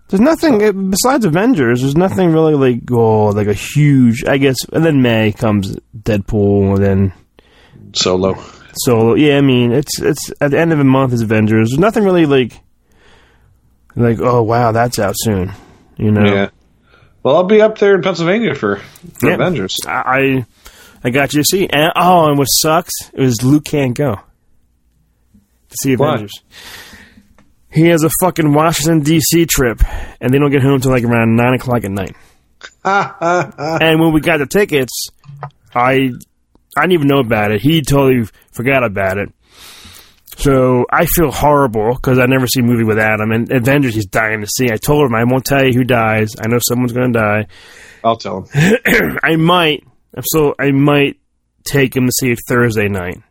There's nothing so. besides Avengers. There's nothing really like oh like a huge. I guess and then May comes Deadpool and then Solo. Solo. Yeah, I mean it's it's at the end of the month is Avengers. There's nothing really like like oh wow that's out soon. You know. Yeah. Well, I'll be up there in Pennsylvania for, for yeah. Avengers. I I got you to see. And, oh, and what sucks is Luke can't go to see Avengers. Why? He has a fucking Washington D.C. trip, and they don't get home until like around nine o'clock at night. and when we got the tickets, I I didn't even know about it. He totally forgot about it. So I feel horrible because I never see a movie with Adam. And Avengers, he's dying to see. I told him I won't tell you who dies. I know someone's going to die. I'll tell him. I might. So I might take him to see it Thursday night,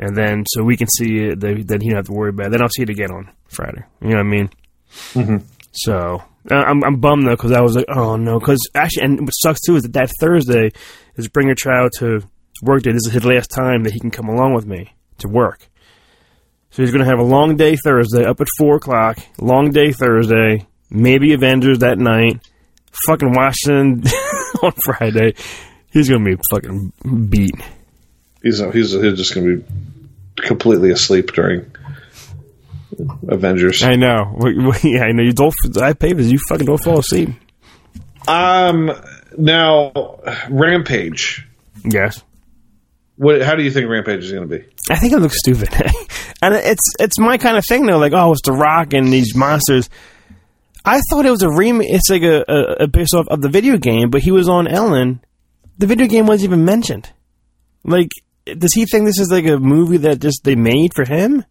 and then so we can see it. Then he don't have to worry about it. Then I'll see it again on Friday. You know what I mean? Mm-hmm. So I'm, I'm bummed though because I was like, oh no, because actually, and what sucks too is that that Thursday is bring your child to work day. This is his last time that he can come along with me to work. So he's going to have a long day Thursday, up at 4 o'clock, long day Thursday, maybe Avengers that night, fucking Washington on Friday. He's going to be fucking beat. He's, he's, he's just going to be completely asleep during Avengers. I know. Yeah, I know. You don't. I pay this. You fucking don't fall asleep. Um. Now, Rampage. Yes. What? How do you think Rampage is going to be? I think it looks stupid, and it's it's my kind of thing though. Like, oh, it's The Rock and these monsters. I thought it was a remake. It's like a, a, a based off of the video game, but he was on Ellen. The video game wasn't even mentioned. Like, does he think this is like a movie that just they made for him?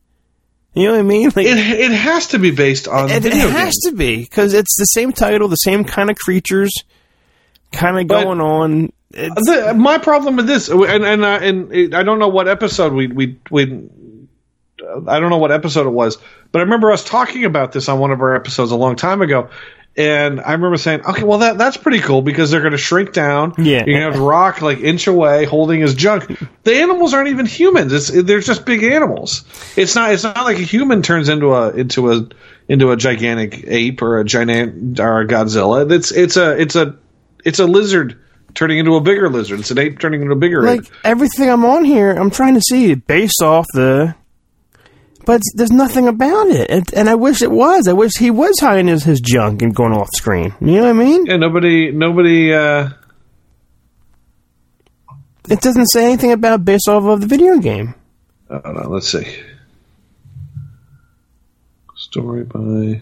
You know what I mean? Like, it it has to be based on. It, it has game. to be because it's the same title, the same kind of creatures, kind of going on. The, my problem with this, and and uh, and it, I don't know what episode we we we. I don't know what episode it was, but I remember us talking about this on one of our episodes a long time ago, and I remember saying, "Okay, well that that's pretty cool because they're going to shrink down. Yeah, you have Rock like inch away holding his junk. The animals aren't even humans. It's they're just big animals. It's not it's not like a human turns into a into a into a gigantic ape or a giant or a Godzilla. It's it's a it's a it's a lizard." Turning into a bigger lizard. It's an ape turning into a bigger ape. like, ape. everything I'm on here, I'm trying to see based off the. But there's nothing about it, and, and I wish it was. I wish he was hiding his, his junk and going off screen. You know what I mean? Yeah, nobody, nobody. uh it doesn't say anything about based off of the video game. Uh, no, let's see. Story by.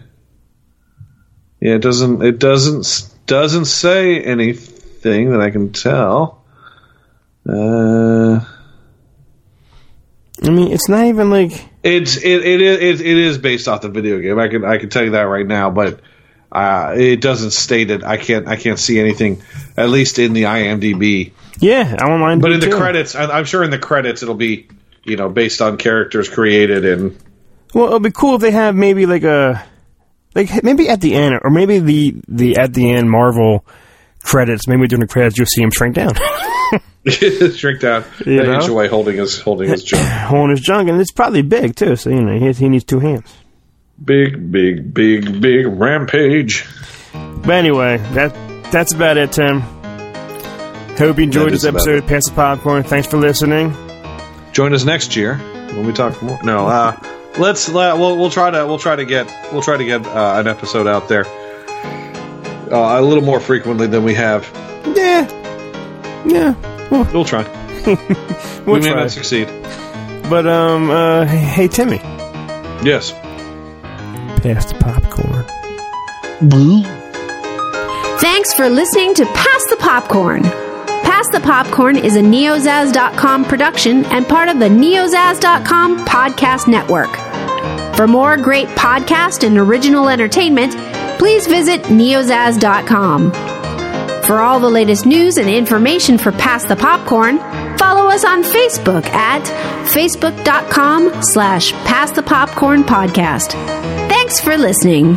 Yeah, it doesn't. It doesn't doesn't say anything that I can tell. Uh, I mean, it's not even like it's it it is it, it is based off the video game. I can I can tell you that right now, but uh, it doesn't state it. I can't I can't see anything, at least in the IMDb. Yeah, I don't mind. But in the too. credits, I, I'm sure in the credits it'll be you know based on characters created and Well, it'll be cool if they have maybe like a like maybe at the end or maybe the the at the end Marvel credits. Maybe during the credits you'll see him shrink down, shrink down, You an know? inch away, holding his holding his junk. holding his junk, and it's probably big too. So you know he, he needs two hands. Big, big, big, big rampage. But anyway, that that's about it, Tim. Hope you enjoyed this episode of Pass the Popcorn. Thanks for listening. Join us next year when we talk more. No, uh, let's let, we'll we'll try to we'll try to get we'll try to get uh, an episode out there uh, a little more frequently than we have. Yeah, yeah, We'll try. we'll we may try. not succeed. But um, uh, hey Timmy, Yes. pass the popcorn. Thanks for listening to Pass the Popcorn. Pass the Popcorn is a neozaz.com production and part of the neozaz.com podcast network. For more great podcast and original entertainment, please visit neozaz.com. For all the latest news and information for Pass the Popcorn, follow us on Facebook at facebook.com slash pass the popcorn podcast. Thanks for listening.